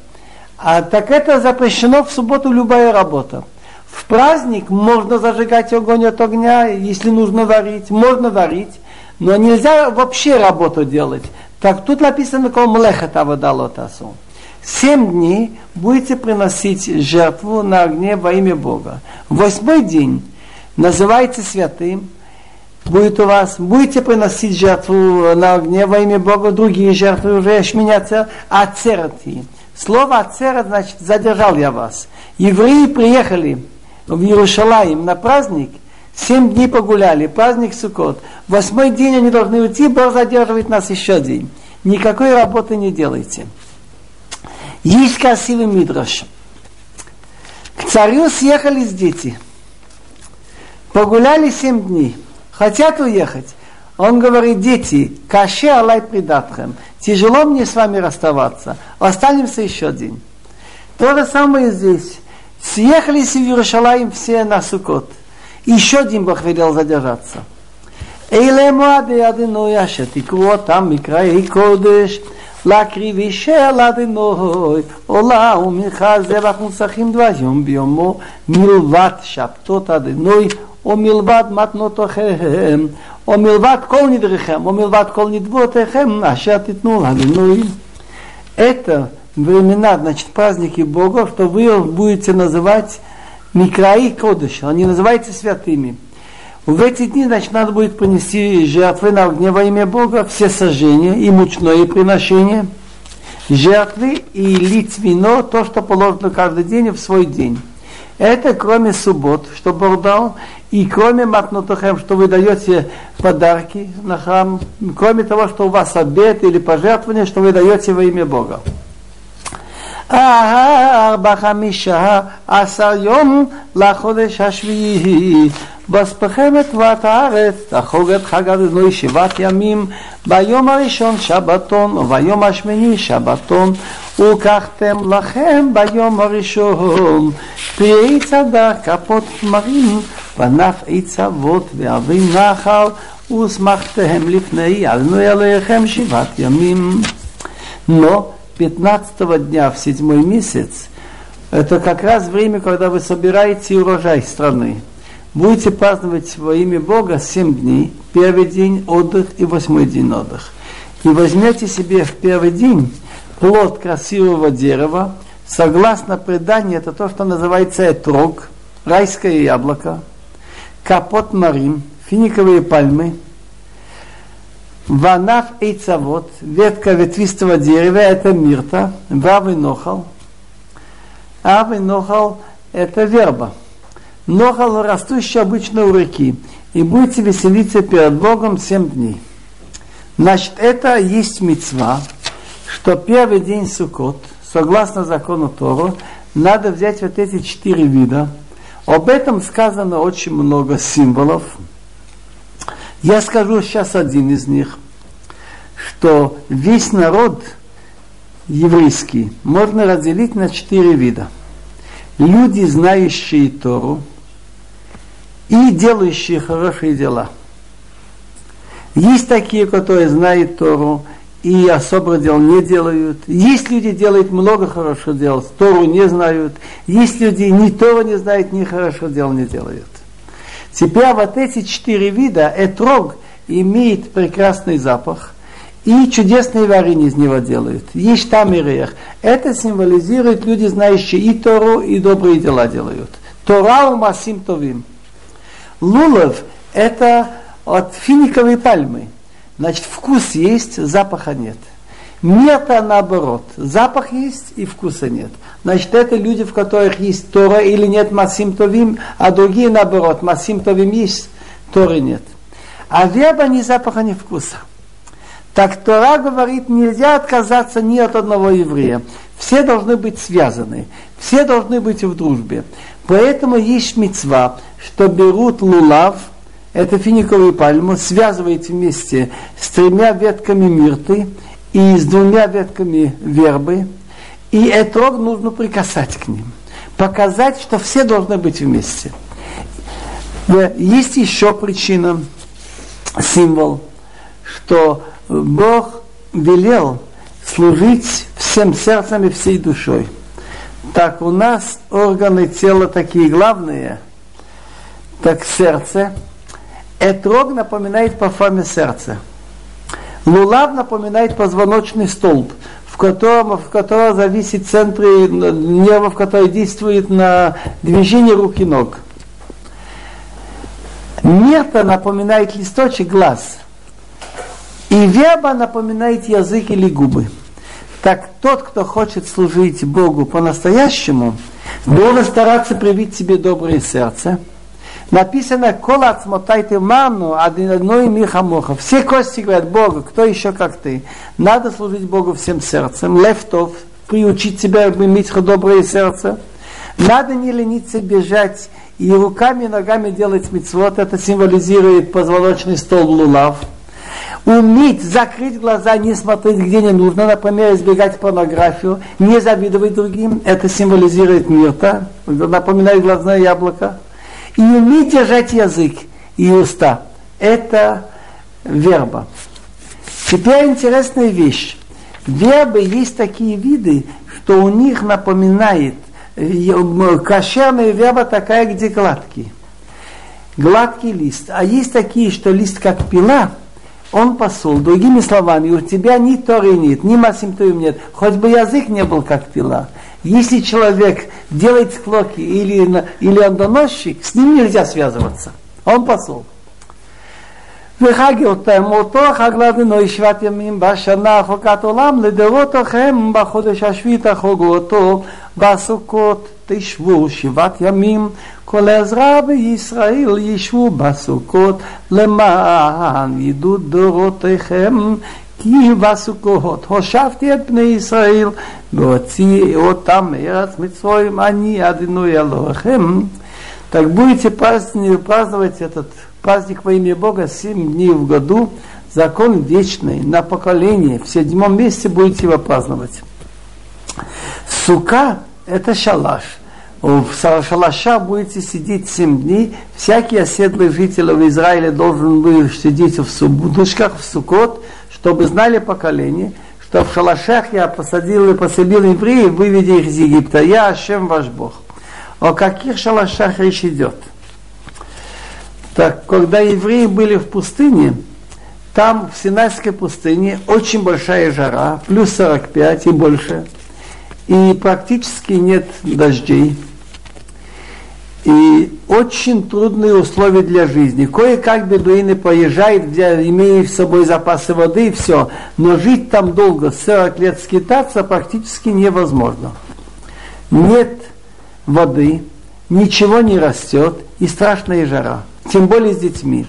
A: А так это запрещено в субботу любая работа. В праздник можно зажигать огонь от огня, если нужно варить, можно варить, но нельзя вообще работу делать. Так тут написано кол млехат аводалотасу. Семь дней будете приносить жертву на огне во имя Бога. Восьмой день называется святым, будет у вас, будете приносить жертву на огне во имя Бога, другие жертвы уже меняться ацерти. Слово ацерет значит задержал я вас. Евреи приехали в Иерушалаим на праздник, семь дней погуляли, праздник Суккот. Восьмой день они должны уйти, Бог задерживает нас еще день. Никакой работы не делайте. Есть красивый мидраш. К царю съехались дети. Погуляли семь дней. Хотят уехать. Он говорит, дети, каше алай придатхем. Тяжело мне с вами расставаться. Останемся еще день. То же самое здесь. Съехались в Иерушалаим все на Сукот. Еще один Бог велел задержаться. אלה מועדי אדינוי אשר תקראו אותם מקראי קודש להקריב אישר לאדינוי עולה ומנחה זבח מוסכים דביום ביומו מלבד שבתות אדינוי ומלבד מתנותיכם ומלבד כל נדריכם ומלבד כל נדבותיכם אשר תיתנו לאדינוי. Это времена, значит, праздники Бога, что вы будете называть Микраи Кодыш, они называются святыми. В эти дни, значит, надо будет принести жертвы на огне во имя Бога, все сожжения и мучное приношение, жертвы и лить вино, то, что положено каждый день в свой день. Это кроме суббот, что Бог дал, и кроме матнутахем, что вы даете подарки на храм, кроме того, что у вас обед или пожертвование, что вы даете во имя Бога. ארבע חמישה עשר יום לחודש השביעי ואספכם את תבואת הארץ תחוג את חג אדוני שבעת ימים ביום הראשון שבתון וביום השמיני שבתון ולקחתם לכם ביום הראשון פרי צדק כפות תמרים וענף עץ אבות ועבי נחל ושמחתם לפני אדוני אלוהיכם שבעת ימים. Но 15 дня в седьмой месяц, это как раз время, когда вы собираете урожай страны. Будете праздновать во имя Бога семь дней, первый день отдых и восьмой день отдых. И возьмете себе в первый день плод красивого дерева, согласно преданию, это то, что называется этрог, райское яблоко, капот марим, финиковые пальмы, Ванаф эйцавод, ветка ветвистого дерева, это мирта, вав и нохал. Ав и нохал – это верба. Нохал растущий обычно у реки. И будете веселиться перед Богом семь дней. Значит, это есть мецва, что первый день Суккот, согласно закону Тору, надо взять вот эти четыре вида. Об этом сказано очень много символов – я скажу сейчас один из них, что весь народ еврейский можно разделить на четыре вида. Люди, знающие Тору и делающие хорошие дела. Есть такие, которые знают Тору и особо дел не делают. Есть люди, делают много хороших дел, Тору не знают. Есть люди, ни Тору не знают, ни хороших дел не делают. Теперь вот эти четыре вида, этрог имеет прекрасный запах, и чудесные варенье из него делают. Есть там и рех. Это символизирует люди, знающие и Тору, и добрые дела делают. Тора у Масим Товим. Лулов – это от финиковой пальмы. Значит, вкус есть, запаха нет. Мета наоборот. Запах есть и вкуса нет. Значит, это люди, в которых есть Тора или нет Масим Товим, а другие наоборот. Масим Товим есть, Торы нет. А верба ни запаха, ни вкуса. Так Тора говорит, нельзя отказаться ни от одного еврея. Все должны быть связаны, все должны быть в дружбе. Поэтому есть мецва, что берут лулав, это финиковую пальму, связывают вместе с тремя ветками мирты и с двумя ветками вербы, и этрог нужно прикасать к ним, показать, что все должны быть вместе. Есть еще причина, символ, что Бог велел служить всем сердцем и всей душой. Так у нас органы тела такие главные, так сердце. Этрог напоминает по форме сердца. Лулав напоминает позвоночный столб, в котором, в котором зависит центр нервов, который действует на движение рук и ног. Мерта напоминает листочек глаз. И верба напоминает язык или губы. Так тот, кто хочет служить Богу по-настоящему, должен стараться привить себе доброе сердце. Написано, кола отмотайте ману, одной михамоха. Все кости говорят Богу, кто еще как ты. Надо служить Богу всем сердцем. Левтов, приучить себя иметь доброе сердце. Надо не лениться бежать и руками и ногами делать мецвод. Это символизирует позвоночный стол лулав уметь закрыть глаза, не смотреть, где не нужно, например, избегать порнографию, не завидовать другим, это символизирует мирта, напоминает глазное яблоко, и уметь держать язык и уста, это верба. Теперь интересная вещь. Вербы есть такие виды, что у них напоминает кошерная верба такая, где гладкий. Гладкий лист. А есть такие, что лист как пила, он посол. Другими словами, у тебя ни Торы нет, ни Масимтуем нет, хоть бы язык не был как пила. Если человек делает склоки или, или он доносчик, с ним нельзя связываться. Он посол. וחג אותם אותו חג לאדוני שבעת ימים בשנה חוקת עולם לדורותיכם בחודש השביעית חוגו אותו בסוכות תשבו שבעת ימים כל עזרא בישראל ישבו בסוכות למען ידעו דורותיכם כי בסוכות הושבתי את בני ישראל והוציא אותם מארץ מצרים אני אדינוי אלוהיכם Так будете праздновать этот праздник во имя Бога семь дней в году, закон вечный, на поколение, в седьмом месяце будете его праздновать. Сука – это шалаш – в шалаша будете сидеть семь дней. Всякий оседлый житель в Израиле должен был сидеть в будушках, в сукот, чтобы знали поколение, что в шалашах я посадил и поселил евреев, выведя их из Египта. Я Ашем ваш Бог. О каких шалашах речь идет? Так, когда евреи были в пустыне, там в Синайской пустыне очень большая жара, плюс 45 и больше, и практически нет дождей и очень трудные условия для жизни. Кое-как бедуины поезжают, где имеют с собой запасы воды и все, но жить там долго, 40 лет скитаться практически невозможно. Нет воды, ничего не растет и страшная жара, тем более с детьми.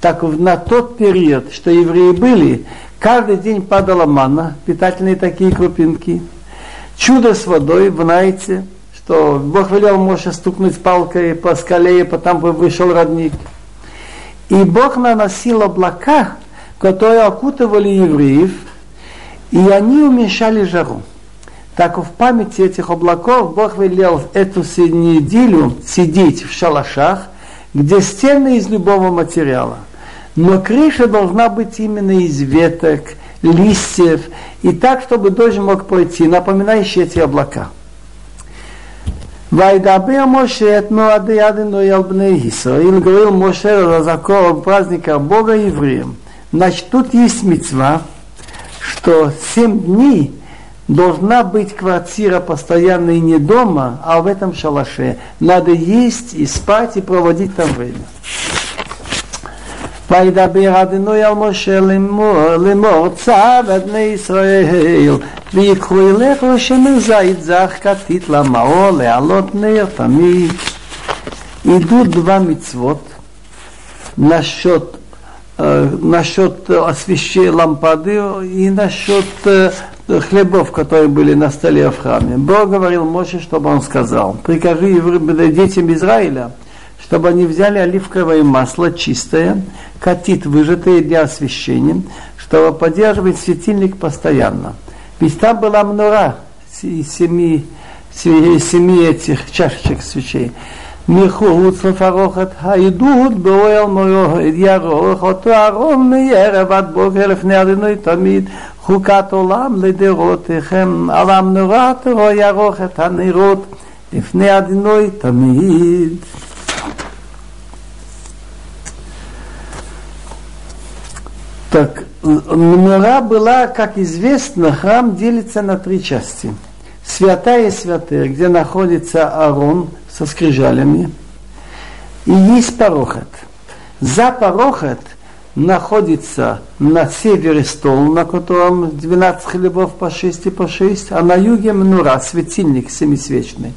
A: Так на тот период, что евреи были, каждый день падала манна, питательные такие крупинки, чудо с водой в Найте – что Бог велел Моше стукнуть палкой по скале, и потом вышел родник. И Бог наносил облака, которые окутывали евреев, и они уменьшали жару. Так в памяти этих облаков Бог велел эту неделю сидеть в шалашах, где стены из любого материала. Но крыша должна быть именно из веток, листьев, и так, чтобы дождь мог пройти, напоминающие эти облака. Вайдабе Моше от Меладеядину Ялбне Исраил говорил Моше о законах праздника Бога евреям. Значит, тут есть мецва, что семь дней должна быть квартира постоянно не дома, а в этом шалаше. Надо есть и спать и проводить там время. וידבר אדינוי על משה לאמור צו את בני ישראל ויקחו אליך שמן זית זך כתית למאור להעלות נר תמיד. Идут два мицвод. насчет э, насчет освещения лампады и насчет э, хлебов, которые были на столе в храме. Бог говорил Моше, чтобы он сказал, прикажи детям Израиля, чтобы они взяли оливковое масло чистое, катит выжатое для освещения, чтобы поддерживать светильник постоянно. Ведь там была мнора из семи, семи этих чашечек свечей. מחוץ לפרוכת העדות באוהל מויועד ירוך אותו ארון מערב עד בוקר לפני אדינוי תמיד חוקת עולם לדורותיכם על המנורה תרוא ירוך את הנרות לפני אדינוי תמיד Так, Мнора была, как известно, храм делится на три части. Святая святая, где находится Арон со скрижалями, и есть Парохат. За Парохат находится на севере стол, на котором 12 хлебов по 6 и по 6, а на юге Мнура, светильник семисвечный.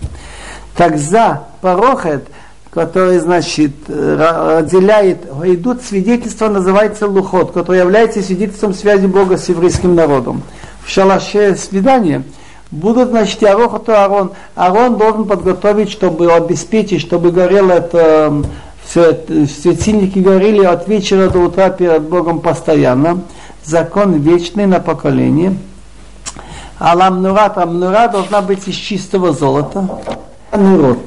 A: Так за Парохат – который, значит, разделяет, идут свидетельства, называется лухот, который является свидетельством связи Бога с еврейским народом. В шалаше свидания будут, значит, Арохот и Арон. Арон должен подготовить, чтобы обеспечить, чтобы горело это, все, светильники горели от вечера до утра перед Богом постоянно. Закон вечный на поколение. А ламнура, там должна быть из чистого золота. Нурот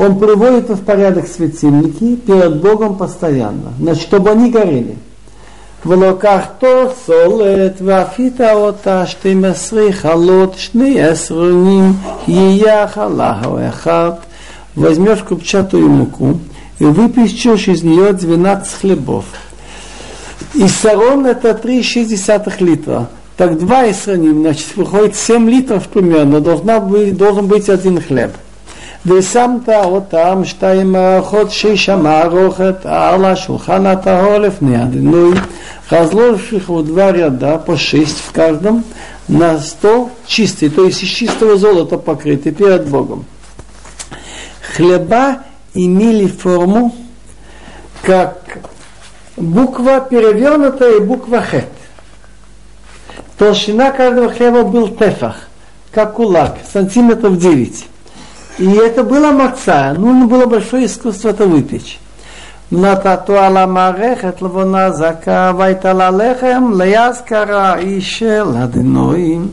A: он приводит в порядок светильники перед Богом постоянно, значит, чтобы они горели. В локах то солет, вафита ота, штимесры, халот, шны, эсруним, ия халахуэхат. Возьмешь купчатую муку и выпечешь из нее 12 хлебов. И сарон это 3,6 литра. Так 2 эсроним, значит, выходит 7 литров примерно, должна быть, должен быть один хлеб. ושמת אותם שתיים מערכות ששמע רוחת על השולחן הטהור לפני הדינוי, разложив их в два ряда по шесть в каждом, на стол чистый, то есть из чистого золота покрытый перед Богом. Хлеба имели форму, как буква перевернутая и буква хет. Толщина каждого хлеба был тефах, как кулак, сантиметров девять. И это было маца. Нужно было большое искусство это выпечь. נתתו על המערכת לבונה זכה והייתה ללחם ליזכרה איש של הדינויים.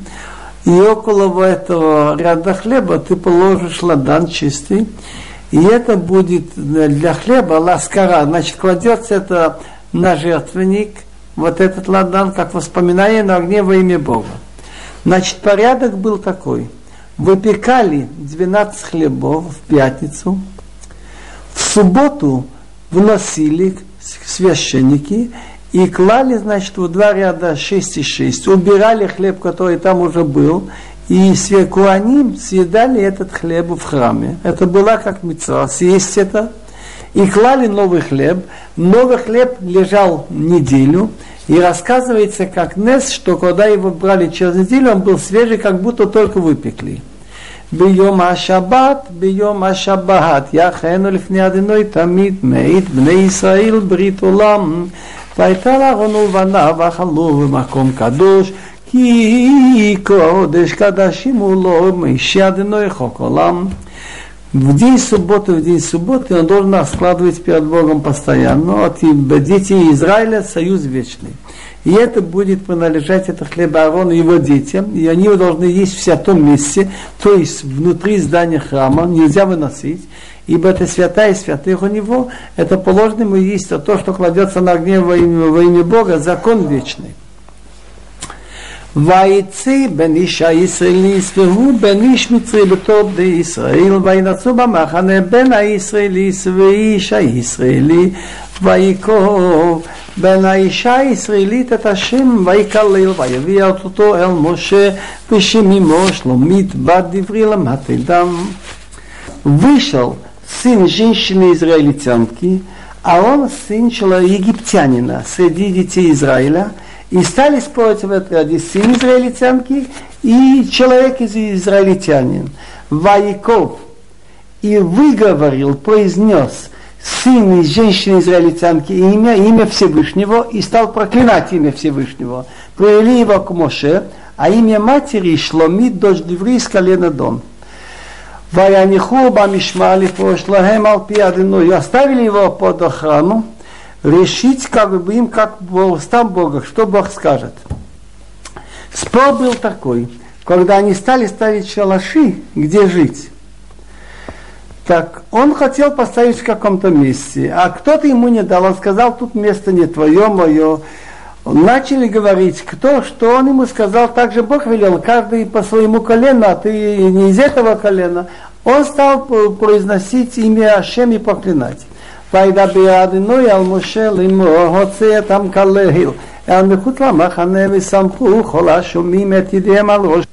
A: И около этого ряда хлеба ты положишь ладан чистый, и это будет для хлеба ласкара. Значит, кладется это на жертвенник, вот этот ладан, как воспоминание на огне во имя Бога. Значит, порядок был такой – выпекали 12 хлебов в пятницу, в субботу вносили священники и клали, значит, в два ряда 6 и 6, убирали хлеб, который там уже был, и свекуаним съедали этот хлеб в храме. Это была как мецва, съесть это И клали новый хлеб. Новый хлеб лежал неделю. И рассказывается, как Нес, что когда его брали через неделю, он был свежий, как будто только выпекли. ביום השבת, ביום השבת, יחנו לפני אדינוי תמיד מעיד בני ישראל ברית עולם. והייתה לאהרון ובניו אכלו במקום קדוש, כי קודש קדשים הוא לא משה אדינוי חוק עולם. В день субботы, в день субботы он должен складывать перед Богом постоянно. Вот и дети Израиля союз вечный. И это будет принадлежать, это хлеб Аарону и его детям, и они его должны есть в святом месте, то есть внутри здания храма, нельзя выносить, ибо это святая святых у него, это положено ему есть, а то, что кладется на огне во имя, во имя Бога, закон вечный. ויצא בן איש הישראלי יספרו בן איש מצרי בתור בני ישראל וינצו במחנה בן הישראלי ואיש הישראלי ויקוב בן האישה הישראלית את השם ויקלל ויביא אותו אל משה בשם אמו שלומית בת דברי למטה דם. Вышел сын женщины израильтянки, а он сын египтянина среди детей Израиля – и стали спорить в этой ради сын израильтянки и человек из израильтянин. Ваиков и выговорил, произнес сын из женщины израильтянки имя, имя Всевышнего, и стал проклинать имя Всевышнего. Привели его к Моше, а имя матери Шломит, дочь Деври из колена Дон. Ваянику бамишмали пошлахем алпи и оставили его под охрану, решить как бы им, как устам Бога, что Бог скажет. Спор был такой, когда они стали ставить шалаши, где жить. Так, он хотел поставить в каком-то месте, а кто-то ему не дал. Он сказал, тут место не твое, мое. Начали говорить, кто что, он ему сказал, также Бог велел, каждый по своему колену, а ты не из этого колена. Он стал произносить имя Ашем и проклинать. וידבר אדינוי על משה לאמור הוצא את להיל אל מחוץ למחנה וסמכו כל השומעים את ידיהם על ראש